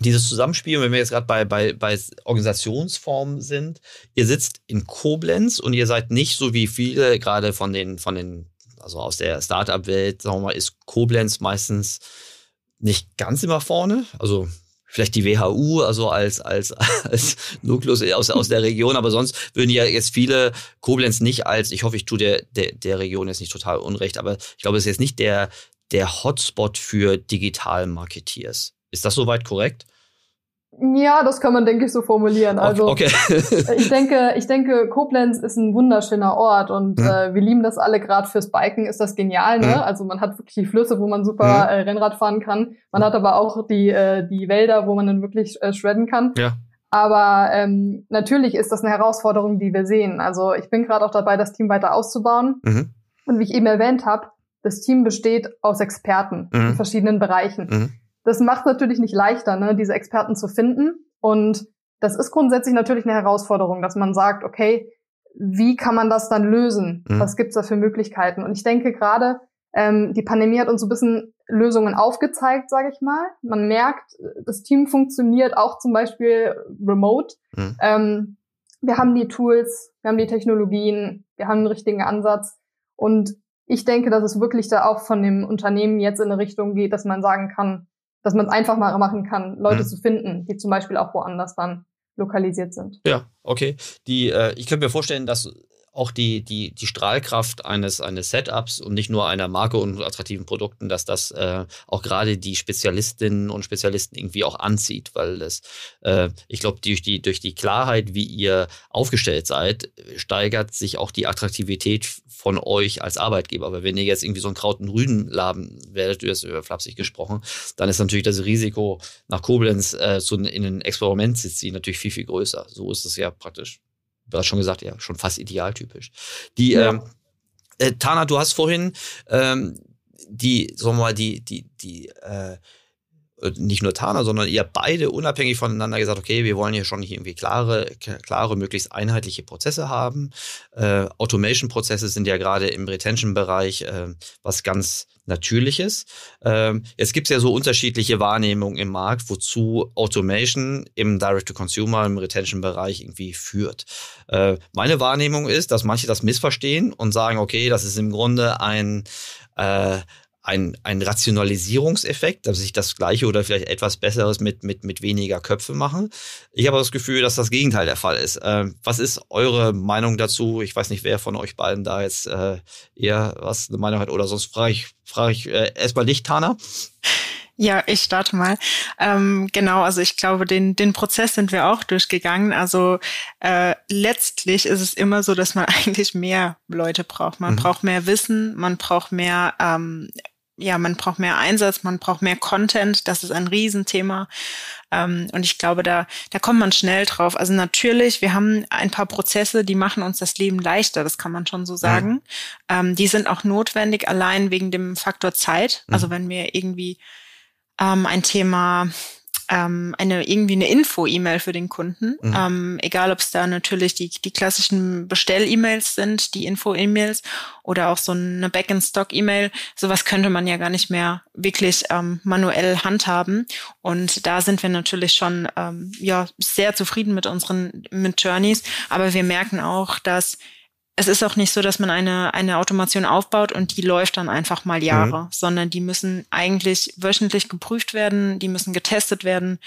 dieses Zusammenspiel, wenn wir jetzt gerade bei, bei, bei Organisationsformen sind, ihr sitzt in Koblenz und ihr seid nicht so wie viele, gerade von den, von den, also aus der Startup-Welt, sagen wir mal, ist Koblenz meistens nicht ganz immer vorne. Also vielleicht die WHU, also als, als, als Nukleus aus, aus der Region, aber sonst würden ja jetzt viele Koblenz nicht als, ich hoffe, ich tue der, der, der Region jetzt nicht total unrecht, aber ich glaube, es ist jetzt nicht der, der Hotspot für Digital-Marketeers. Ist das soweit korrekt? Ja, das kann man, denke ich, so formulieren. Also okay. ich denke, ich denke, Koblenz ist ein wunderschöner Ort und mhm. äh, wir lieben das alle. Gerade fürs Biken ist das genial. Ne? Mhm. Also man hat wirklich die Flüsse, wo man super mhm. äh, Rennrad fahren kann. Man hat aber auch die äh, die Wälder, wo man dann wirklich äh, shredden kann. Ja. Aber ähm, natürlich ist das eine Herausforderung, die wir sehen. Also ich bin gerade auch dabei, das Team weiter auszubauen. Mhm. Und wie ich eben erwähnt habe, das Team besteht aus Experten mhm. in verschiedenen Bereichen. Das macht natürlich nicht leichter, ne, diese Experten zu finden. Und das ist grundsätzlich natürlich eine Herausforderung, dass man sagt, okay, wie kann man das dann lösen? Mhm. Was gibt's da für Möglichkeiten? Und ich denke gerade, ähm, die Pandemie hat uns so ein bisschen Lösungen aufgezeigt, sage ich mal. Man merkt, das Team funktioniert auch zum Beispiel remote. Mhm. Ähm, wir haben die Tools, wir haben die Technologien, wir haben einen richtigen Ansatz. Und ich denke, dass es wirklich da auch von dem Unternehmen jetzt in eine Richtung geht, dass man sagen kann, dass man es einfach mal machen kann, Leute mhm. zu finden, die zum Beispiel auch woanders dann lokalisiert sind. Ja, okay. Die, äh, ich könnte mir vorstellen, dass auch die, die, die Strahlkraft eines, eines Setups und nicht nur einer Marke und attraktiven Produkten, dass das äh, auch gerade die Spezialistinnen und Spezialisten irgendwie auch anzieht, weil es, äh, ich glaube, durch die, durch die Klarheit, wie ihr aufgestellt seid, steigert sich auch die Attraktivität von euch als Arbeitgeber. Aber wenn ihr jetzt irgendwie so ein Kraut- und Rüdenladen werdet, du hast über flapsig gesprochen, dann ist natürlich das Risiko, nach Koblenz äh, zu, in ein Experiment zu ziehen, natürlich viel, viel größer. So ist es ja praktisch du hast schon gesagt, ja, schon fast idealtypisch. Die, ja. ähm, äh, Tana, du hast vorhin ähm, die, sagen wir mal, die, die, die, äh, nicht nur Tana, sondern ihr beide unabhängig voneinander gesagt, okay, wir wollen hier schon irgendwie klare, klare, möglichst einheitliche Prozesse haben. Äh, Automation-Prozesse sind ja gerade im Retention-Bereich äh, was ganz Natürliches. Ähm, jetzt gibt es ja so unterschiedliche Wahrnehmungen im Markt, wozu Automation im Direct-to-Consumer, im Retention-Bereich irgendwie führt. Äh, meine Wahrnehmung ist, dass manche das missverstehen und sagen, okay, das ist im Grunde ein äh, ein, ein Rationalisierungseffekt, dass ich das Gleiche oder vielleicht etwas Besseres mit, mit, mit weniger Köpfe mache. Ich habe das Gefühl, dass das Gegenteil der Fall ist. Ähm, was ist eure Meinung dazu? Ich weiß nicht, wer von euch beiden da jetzt äh, eher was eine Meinung hat oder sonst frage ich, frage ich äh, erstmal dich, Tana. Ja, ich starte mal. Ähm, genau, also ich glaube, den, den Prozess sind wir auch durchgegangen. Also äh, letztlich ist es immer so, dass man (laughs) eigentlich mehr Leute braucht. Man mhm. braucht mehr Wissen, man braucht mehr ähm, ja, man braucht mehr Einsatz, man braucht mehr Content, das ist ein Riesenthema. Ähm, und ich glaube, da, da kommt man schnell drauf. Also natürlich, wir haben ein paar Prozesse, die machen uns das Leben leichter, das kann man schon so sagen. Ja. Ähm, die sind auch notwendig, allein wegen dem Faktor Zeit. Mhm. Also wenn wir irgendwie ähm, ein Thema ähm, eine irgendwie eine Info-E-Mail für den Kunden. Mhm. Ähm, egal, ob es da natürlich die, die klassischen Bestell-E-Mails sind, die Info-E-Mails oder auch so eine Back-in-Stock-E-Mail. Sowas könnte man ja gar nicht mehr wirklich ähm, manuell handhaben. Und da sind wir natürlich schon ähm, ja sehr zufrieden mit unseren mit Journeys. Aber wir merken auch, dass es ist auch nicht so, dass man eine, eine Automation aufbaut und die läuft dann einfach mal Jahre, mhm. sondern die müssen eigentlich wöchentlich geprüft werden, die müssen getestet werden,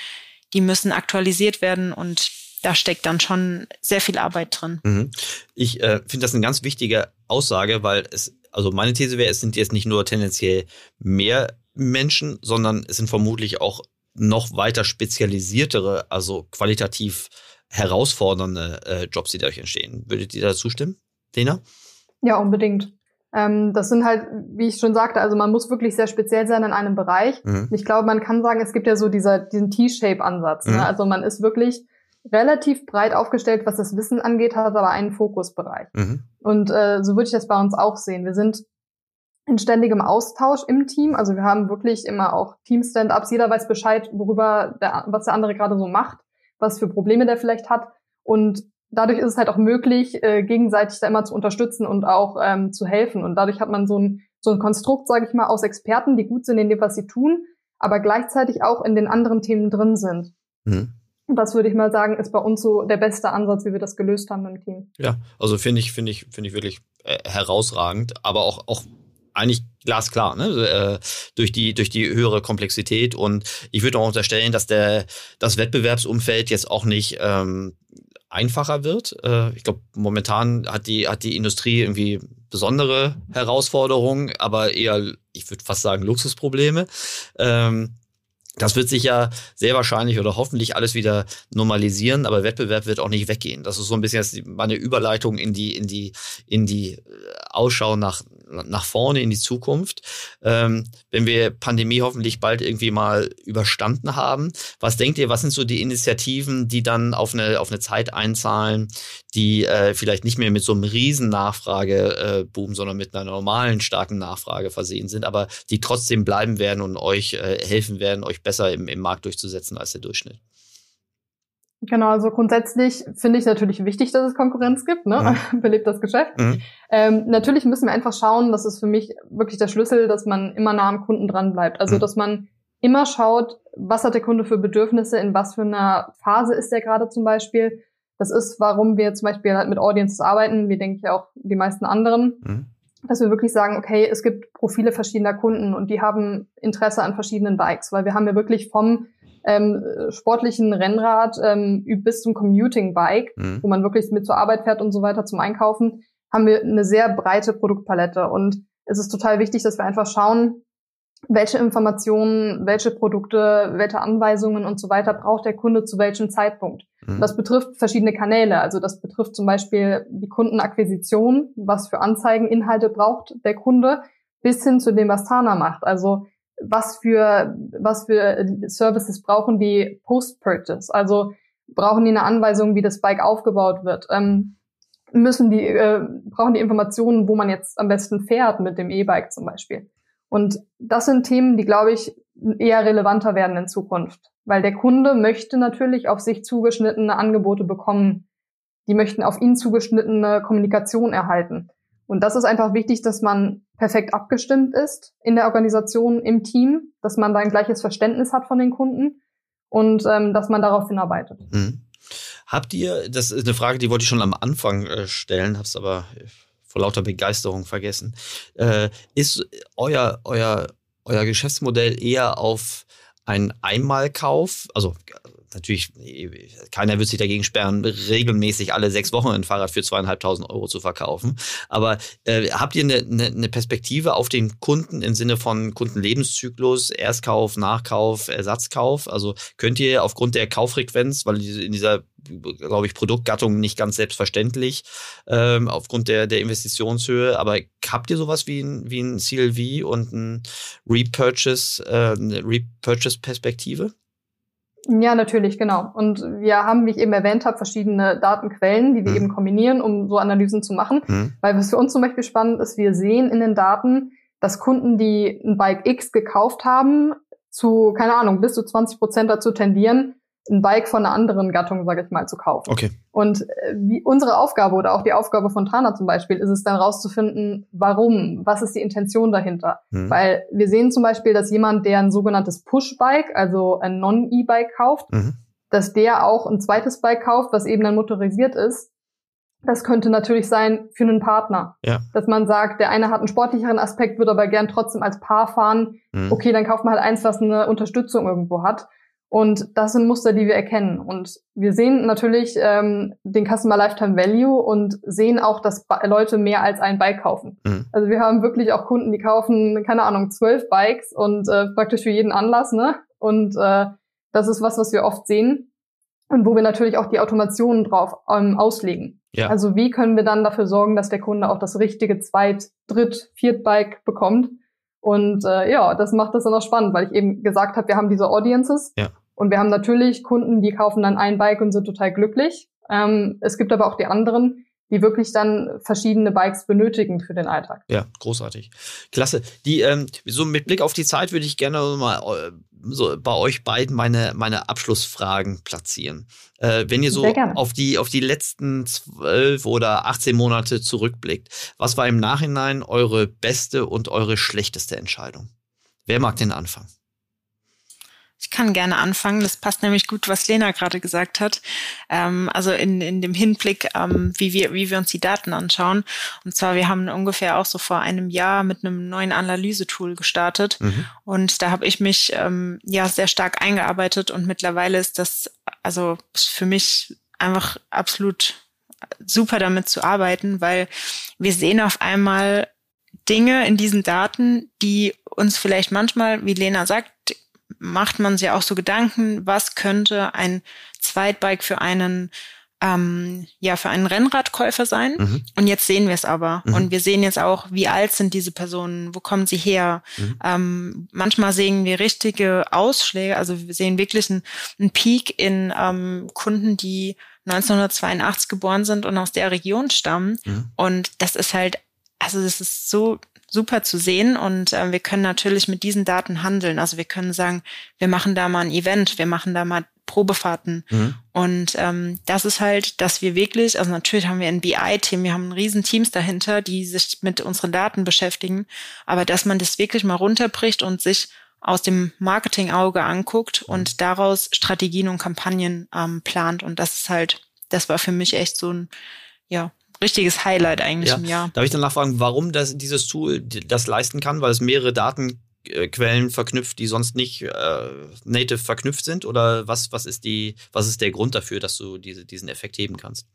die müssen aktualisiert werden und da steckt dann schon sehr viel Arbeit drin. Mhm. Ich äh, finde das eine ganz wichtige Aussage, weil es, also meine These wäre, es sind jetzt nicht nur tendenziell mehr Menschen, sondern es sind vermutlich auch noch weiter spezialisiertere, also qualitativ herausfordernde äh, Jobs, die dadurch entstehen. Würdet ihr da zustimmen? Lena? Ja, unbedingt. Ähm, das sind halt, wie ich schon sagte, also man muss wirklich sehr speziell sein in einem Bereich. Mhm. Ich glaube, man kann sagen, es gibt ja so dieser, diesen T-Shape-Ansatz. Ne? Mhm. Ne? Also man ist wirklich relativ breit aufgestellt, was das Wissen angeht, hat aber einen Fokusbereich. Mhm. Und äh, so würde ich das bei uns auch sehen. Wir sind in ständigem Austausch im Team. Also wir haben wirklich immer auch Team-Stand-ups. Jeder weiß Bescheid, worüber der, was der andere gerade so macht, was für Probleme der vielleicht hat. Und dadurch ist es halt auch möglich, äh, gegenseitig da immer zu unterstützen und auch ähm, zu helfen. Und dadurch hat man so ein, so ein Konstrukt, sage ich mal, aus Experten, die gut sind in dem, was sie tun, aber gleichzeitig auch in den anderen Themen drin sind. Mhm. Und das würde ich mal sagen, ist bei uns so der beste Ansatz, wie wir das gelöst haben im Team. Ja, also finde ich, finde ich, finde ich wirklich äh, herausragend, aber auch, auch eigentlich glasklar, ne? Äh, durch die durch die höhere Komplexität und ich würde auch unterstellen, dass der das Wettbewerbsumfeld jetzt auch nicht ähm, einfacher wird. Äh, ich glaube, momentan hat die, hat die Industrie irgendwie besondere Herausforderungen, aber eher, ich würde fast sagen, Luxusprobleme. Ähm, Das wird sich ja sehr wahrscheinlich oder hoffentlich alles wieder normalisieren, aber Wettbewerb wird auch nicht weggehen. Das ist so ein bisschen meine Überleitung in die, in die, in die äh, Ausschau nach, nach vorne, in die Zukunft. Ähm, wenn wir Pandemie hoffentlich bald irgendwie mal überstanden haben, was denkt ihr, was sind so die Initiativen, die dann auf eine, auf eine Zeit einzahlen, die äh, vielleicht nicht mehr mit so einem riesen Nachfrageboom, äh, sondern mit einer normalen, starken Nachfrage versehen sind, aber die trotzdem bleiben werden und euch äh, helfen werden, euch besser im, im Markt durchzusetzen als der Durchschnitt. Genau, also grundsätzlich finde ich natürlich wichtig, dass es Konkurrenz gibt, ne? Mhm. (laughs) belebt das Geschäft. Mhm. Ähm, natürlich müssen wir einfach schauen, das ist für mich wirklich der Schlüssel, dass man immer nah am Kunden dran bleibt. Also, mhm. dass man immer schaut, was hat der Kunde für Bedürfnisse, in was für einer Phase ist er gerade zum Beispiel. Das ist, warum wir zum Beispiel halt mit Audiences arbeiten, wie denke ich auch die meisten anderen. Mhm dass wir wirklich sagen, okay, es gibt Profile verschiedener Kunden und die haben Interesse an verschiedenen Bikes, weil wir haben ja wirklich vom ähm, sportlichen Rennrad ähm, bis zum Commuting-Bike, mhm. wo man wirklich mit zur Arbeit fährt und so weiter zum Einkaufen, haben wir eine sehr breite Produktpalette und es ist total wichtig, dass wir einfach schauen, welche Informationen, welche Produkte, welche Anweisungen und so weiter braucht der Kunde zu welchem Zeitpunkt. Mhm. Das betrifft verschiedene Kanäle. Also das betrifft zum Beispiel die Kundenakquisition, was für Anzeigeninhalte braucht der Kunde, bis hin zu dem, was Tana macht. Also was für, was für Services brauchen die Post-Purchase? Also brauchen die eine Anweisung, wie das Bike aufgebaut wird? Ähm, müssen die, äh, brauchen die Informationen, wo man jetzt am besten fährt mit dem E-Bike zum Beispiel? Und das sind Themen, die, glaube ich, eher relevanter werden in Zukunft. Weil der Kunde möchte natürlich auf sich zugeschnittene Angebote bekommen. Die möchten auf ihn zugeschnittene Kommunikation erhalten. Und das ist einfach wichtig, dass man perfekt abgestimmt ist in der Organisation, im Team, dass man da ein gleiches Verständnis hat von den Kunden und ähm, dass man darauf hinarbeitet. Mhm. Habt ihr, das ist eine Frage, die wollte ich schon am Anfang äh, stellen, hab's aber vor lauter Begeisterung vergessen. Äh, ist euer, euer, euer Geschäftsmodell eher auf einen Einmalkauf, also natürlich, keiner wird sich dagegen sperren, regelmäßig alle sechs Wochen ein Fahrrad für zweieinhalbtausend Euro zu verkaufen. Aber äh, habt ihr eine, eine, eine Perspektive auf den Kunden im Sinne von Kundenlebenszyklus, Erstkauf, Nachkauf, Ersatzkauf? Also könnt ihr aufgrund der Kauffrequenz, weil in dieser glaube ich, Produktgattung nicht ganz selbstverständlich ähm, aufgrund der, der Investitionshöhe. Aber habt ihr sowas wie ein, wie ein CLV und ein Repurchase, äh, eine Repurchase-Perspektive? Ja, natürlich, genau. Und wir haben, wie ich eben erwähnt habe, verschiedene Datenquellen, die wir mhm. eben kombinieren, um so Analysen zu machen. Mhm. Weil was für uns zum Beispiel spannend ist, wir sehen in den Daten, dass Kunden, die ein Bike X gekauft haben, zu, keine Ahnung, bis zu 20 Prozent dazu tendieren, ein Bike von einer anderen Gattung, sage ich mal, zu kaufen. Okay. Und äh, wie unsere Aufgabe oder auch die Aufgabe von Tana zum Beispiel ist es dann rauszufinden, warum, was ist die Intention dahinter. Mhm. Weil wir sehen zum Beispiel, dass jemand, der ein sogenanntes Push-Bike, also ein Non-E-Bike kauft, mhm. dass der auch ein zweites Bike kauft, was eben dann motorisiert ist. Das könnte natürlich sein für einen Partner. Ja. Dass man sagt, der eine hat einen sportlicheren Aspekt, würde aber gern trotzdem als Paar fahren. Mhm. Okay, dann kauft man halt eins, was eine Unterstützung irgendwo hat. Und das sind Muster, die wir erkennen. Und wir sehen natürlich ähm, den Customer Lifetime Value und sehen auch, dass Leute mehr als ein Bike kaufen. Mhm. Also wir haben wirklich auch Kunden, die kaufen, keine Ahnung, zwölf Bikes und äh, praktisch für jeden Anlass, ne? Und äh, das ist was, was wir oft sehen und wo wir natürlich auch die Automationen drauf ähm, auslegen. Ja. Also wie können wir dann dafür sorgen, dass der Kunde auch das richtige Zweit-, Dritt-, Viert-Bike bekommt? Und äh, ja, das macht das dann auch spannend, weil ich eben gesagt habe, wir haben diese Audiences. Ja. Und wir haben natürlich Kunden, die kaufen dann ein Bike und sind total glücklich. Ähm, es gibt aber auch die anderen, die wirklich dann verschiedene Bikes benötigen für den Alltag. Ja, großartig. Klasse. Die, ähm, so mit Blick auf die Zeit würde ich gerne mal äh, so bei euch beiden meine, meine Abschlussfragen platzieren. Äh, wenn ihr so auf die, auf die letzten zwölf oder 18 Monate zurückblickt, was war im Nachhinein eure beste und eure schlechteste Entscheidung? Wer mag den Anfang? Ich kann gerne anfangen. Das passt nämlich gut, was Lena gerade gesagt hat. Ähm, also in, in dem Hinblick, ähm, wie, wir, wie wir uns die Daten anschauen. Und zwar, wir haben ungefähr auch so vor einem Jahr mit einem neuen Analysetool gestartet. Mhm. Und da habe ich mich ähm, ja sehr stark eingearbeitet und mittlerweile ist das also für mich einfach absolut super damit zu arbeiten, weil wir sehen auf einmal Dinge in diesen Daten, die uns vielleicht manchmal, wie Lena sagt, macht man sich auch so Gedanken, was könnte ein Zweitbike für einen ähm, ja für einen Rennradkäufer sein. Mhm. Und jetzt sehen wir es aber. Mhm. Und wir sehen jetzt auch, wie alt sind diese Personen, wo kommen sie her. Mhm. Ähm, manchmal sehen wir richtige Ausschläge, also wir sehen wirklich einen, einen Peak in ähm, Kunden, die 1982 geboren sind und aus der Region stammen. Mhm. Und das ist halt, also das ist so super zu sehen und äh, wir können natürlich mit diesen Daten handeln. Also wir können sagen, wir machen da mal ein Event, wir machen da mal Probefahrten. Mhm. Und ähm, das ist halt, dass wir wirklich, also natürlich haben wir ein BI-Team, wir haben riesen Teams dahinter, die sich mit unseren Daten beschäftigen, aber dass man das wirklich mal runterbricht und sich aus dem Marketing-Auge anguckt mhm. und daraus Strategien und Kampagnen ähm, plant. Und das ist halt, das war für mich echt so ein, ja, richtiges Highlight eigentlich ja. im Jahr. Darf ich dann nachfragen, warum das, dieses Tool das leisten kann? Weil es mehrere Datenquellen verknüpft, die sonst nicht äh, native verknüpft sind? Oder was, was, ist die, was ist der Grund dafür, dass du diese, diesen Effekt heben kannst?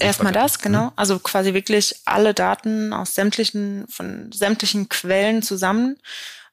Erstmal das, genau. Also quasi wirklich alle Daten aus sämtlichen, von sämtlichen Quellen zusammen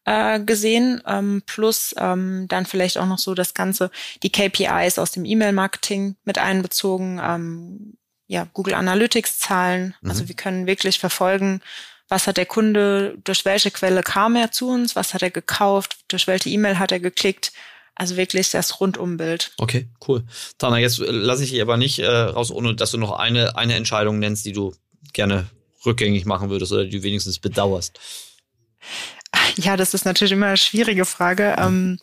äh, gesehen, ähm, plus ähm, dann vielleicht auch noch so das Ganze, die KPIs aus dem E-Mail-Marketing mit einbezogen, ähm, ja, Google Analytics Zahlen. Mhm. Also wir können wirklich verfolgen, was hat der Kunde, durch welche Quelle kam er zu uns, was hat er gekauft, durch welche E-Mail hat er geklickt. Also wirklich das Rundumbild. Okay, cool. Tana, jetzt äh, lasse ich dich aber nicht äh, raus, ohne dass du noch eine, eine Entscheidung nennst, die du gerne rückgängig machen würdest oder die du wenigstens bedauerst. Ja, das ist natürlich immer eine schwierige Frage. Ähm,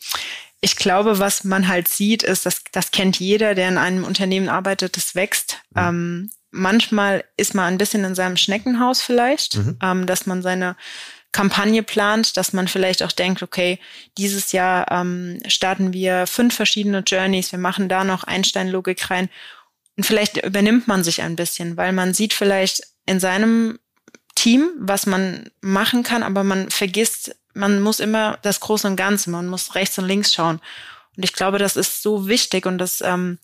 ich glaube, was man halt sieht, ist, dass das kennt jeder, der in einem Unternehmen arbeitet, das wächst. Mhm. Ähm, manchmal ist man ein bisschen in seinem Schneckenhaus vielleicht, mhm. ähm, dass man seine Kampagne plant, dass man vielleicht auch denkt, okay, dieses Jahr ähm, starten wir fünf verschiedene Journeys, wir machen da noch Einstein-Logik rein. Und vielleicht übernimmt man sich ein bisschen, weil man sieht vielleicht in seinem Team, was man machen kann, aber man vergisst man muss immer das Große und Ganze, man muss rechts und links schauen. Und ich glaube, das ist so wichtig und das, ähm,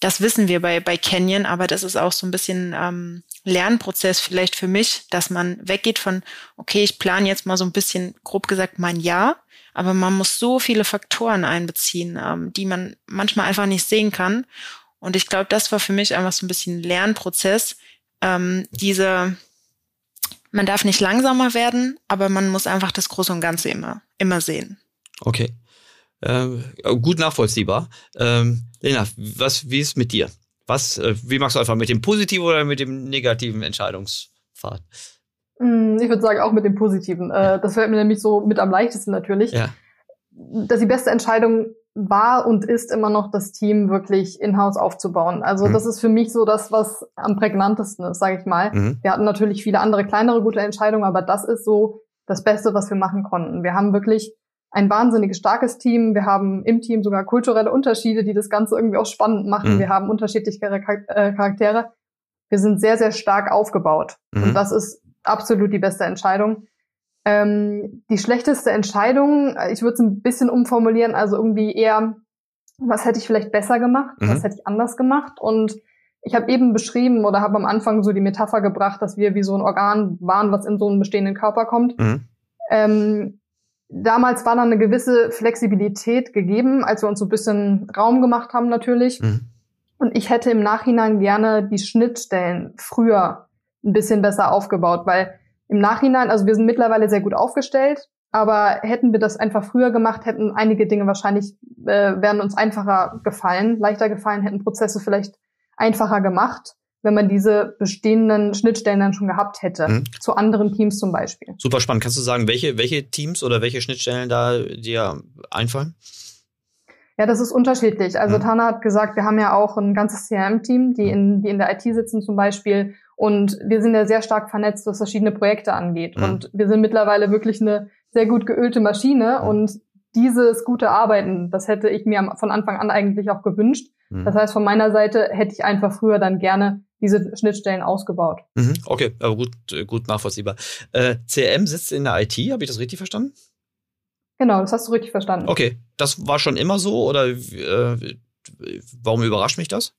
das wissen wir bei, bei Canyon, aber das ist auch so ein bisschen ähm, Lernprozess vielleicht für mich, dass man weggeht von, okay, ich plane jetzt mal so ein bisschen, grob gesagt, mein Jahr, aber man muss so viele Faktoren einbeziehen, ähm, die man manchmal einfach nicht sehen kann. Und ich glaube, das war für mich einfach so ein bisschen Lernprozess, ähm, diese, man darf nicht langsamer werden, aber man muss einfach das Große und Ganze immer, immer sehen. Okay. Ähm, gut nachvollziehbar. Ähm, Lena, was, wie ist mit dir? Was, äh, wie machst du einfach mit dem positiven oder mit dem negativen Entscheidungspfad? Hm, ich würde sagen, auch mit dem positiven. Äh, das fällt mir nämlich so mit am leichtesten natürlich. Ja. Dass die beste Entscheidung war und ist immer noch das Team wirklich in-house aufzubauen. Also mhm. das ist für mich so das, was am prägnantesten ist, sage ich mal. Mhm. Wir hatten natürlich viele andere kleinere gute Entscheidungen, aber das ist so das Beste, was wir machen konnten. Wir haben wirklich ein wahnsinnig starkes Team. Wir haben im Team sogar kulturelle Unterschiede, die das Ganze irgendwie auch spannend machen. Mhm. Wir haben unterschiedliche äh, Charaktere. Wir sind sehr, sehr stark aufgebaut. Und mhm. das ist absolut die beste Entscheidung. Ähm, die schlechteste Entscheidung, ich würde es ein bisschen umformulieren, also irgendwie eher, was hätte ich vielleicht besser gemacht, mhm. was hätte ich anders gemacht. Und ich habe eben beschrieben oder habe am Anfang so die Metapher gebracht, dass wir wie so ein Organ waren, was in so einen bestehenden Körper kommt. Mhm. Ähm, damals war dann eine gewisse Flexibilität gegeben, als wir uns so ein bisschen Raum gemacht haben natürlich. Mhm. Und ich hätte im Nachhinein gerne die Schnittstellen früher ein bisschen besser aufgebaut, weil im Nachhinein, also wir sind mittlerweile sehr gut aufgestellt, aber hätten wir das einfach früher gemacht, hätten einige Dinge wahrscheinlich, äh, wären uns einfacher gefallen, leichter gefallen, hätten Prozesse vielleicht einfacher gemacht, wenn man diese bestehenden Schnittstellen dann schon gehabt hätte, mhm. zu anderen Teams zum Beispiel. Super spannend. Kannst du sagen, welche, welche Teams oder welche Schnittstellen da dir einfallen? Ja, das ist unterschiedlich. Also mhm. Tana hat gesagt, wir haben ja auch ein ganzes CRM-Team, die in, die in der IT sitzen zum Beispiel und wir sind ja sehr stark vernetzt, was verschiedene Projekte angeht. Mhm. Und wir sind mittlerweile wirklich eine sehr gut geölte Maschine. Mhm. Und dieses gute Arbeiten, das hätte ich mir von Anfang an eigentlich auch gewünscht. Mhm. Das heißt, von meiner Seite hätte ich einfach früher dann gerne diese Schnittstellen ausgebaut. Mhm. Okay, aber gut, gut nachvollziehbar. Äh, CRM sitzt in der IT, habe ich das richtig verstanden? Genau, das hast du richtig verstanden. Okay, das war schon immer so oder äh, warum überrascht mich das?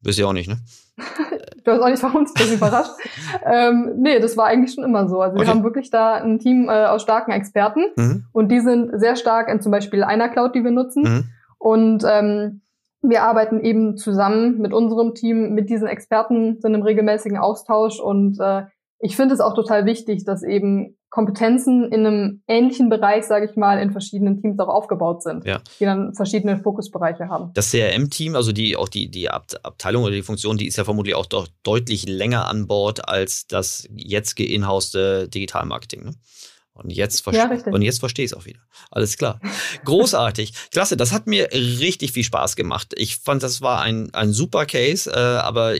Bist ja auch nicht, ne? (laughs) ich weiß auch nicht, warum es das überrascht. (laughs) ähm, nee, das war eigentlich schon immer so. Also okay. wir haben wirklich da ein Team äh, aus starken Experten mhm. und die sind sehr stark in zum Beispiel einer Cloud, die wir nutzen. Mhm. Und ähm, wir arbeiten eben zusammen mit unserem Team, mit diesen Experten, sind im regelmäßigen Austausch und äh, ich finde es auch total wichtig, dass eben Kompetenzen in einem ähnlichen Bereich, sage ich mal, in verschiedenen Teams auch aufgebaut sind, ja. die dann verschiedene Fokusbereiche haben. Das CRM-Team, also die auch die, die Abteilung oder die Funktion, die ist ja vermutlich auch doch deutlich länger an Bord als das jetzt geinhauste Digitalmarketing. Ne? Und jetzt, ja, und jetzt verstehe ich es auch wieder. Alles klar. Großartig. (laughs) Klasse. Das hat mir richtig viel Spaß gemacht. Ich fand, das war ein, ein super Case, äh, aber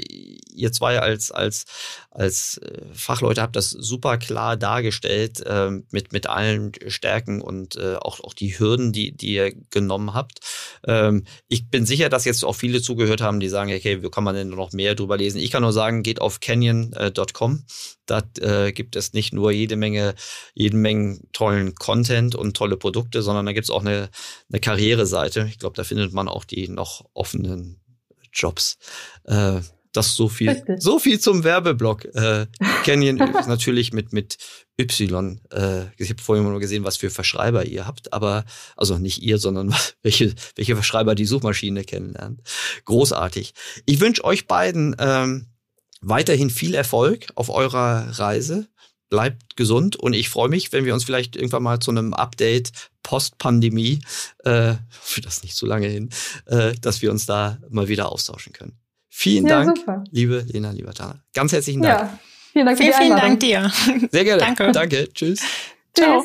ihr zwei als, als, als äh, Fachleute habt das super klar dargestellt äh, mit, mit allen Stärken und äh, auch, auch die Hürden, die, die ihr genommen habt. Ähm, ich bin sicher, dass jetzt auch viele zugehört haben, die sagen, okay, wie kann man denn noch mehr drüber lesen? Ich kann nur sagen, geht auf canyon.com. Da äh, gibt es nicht nur jede Menge, jede Menge tollen Content und tolle Produkte, sondern da gibt es auch eine, eine Karriereseite. Ich glaube, da findet man auch die noch offenen Jobs. Äh, das so viel, Richtig. so viel zum Werbeblock. Äh, Canyon (laughs) ist natürlich mit, mit Y. Äh, ich habe vorhin nur gesehen, was für Verschreiber ihr habt, aber, also nicht ihr, sondern (laughs) welche, welche Verschreiber die Suchmaschine kennenlernt. Großartig. Ich wünsche euch beiden ähm, weiterhin viel Erfolg auf eurer Reise. Bleibt gesund und ich freue mich, wenn wir uns vielleicht irgendwann mal zu einem Update Post-Pandemie, äh, (laughs) für das nicht zu lange hin, äh, dass wir uns da mal wieder austauschen können. Vielen ja, Dank, super. liebe Lena, lieber Tana. Ganz herzlichen Dank. Ja, vielen Dank für vielen, die Vielen Dank dir. Sehr gerne. Danke. Danke. Tschüss. Ciao.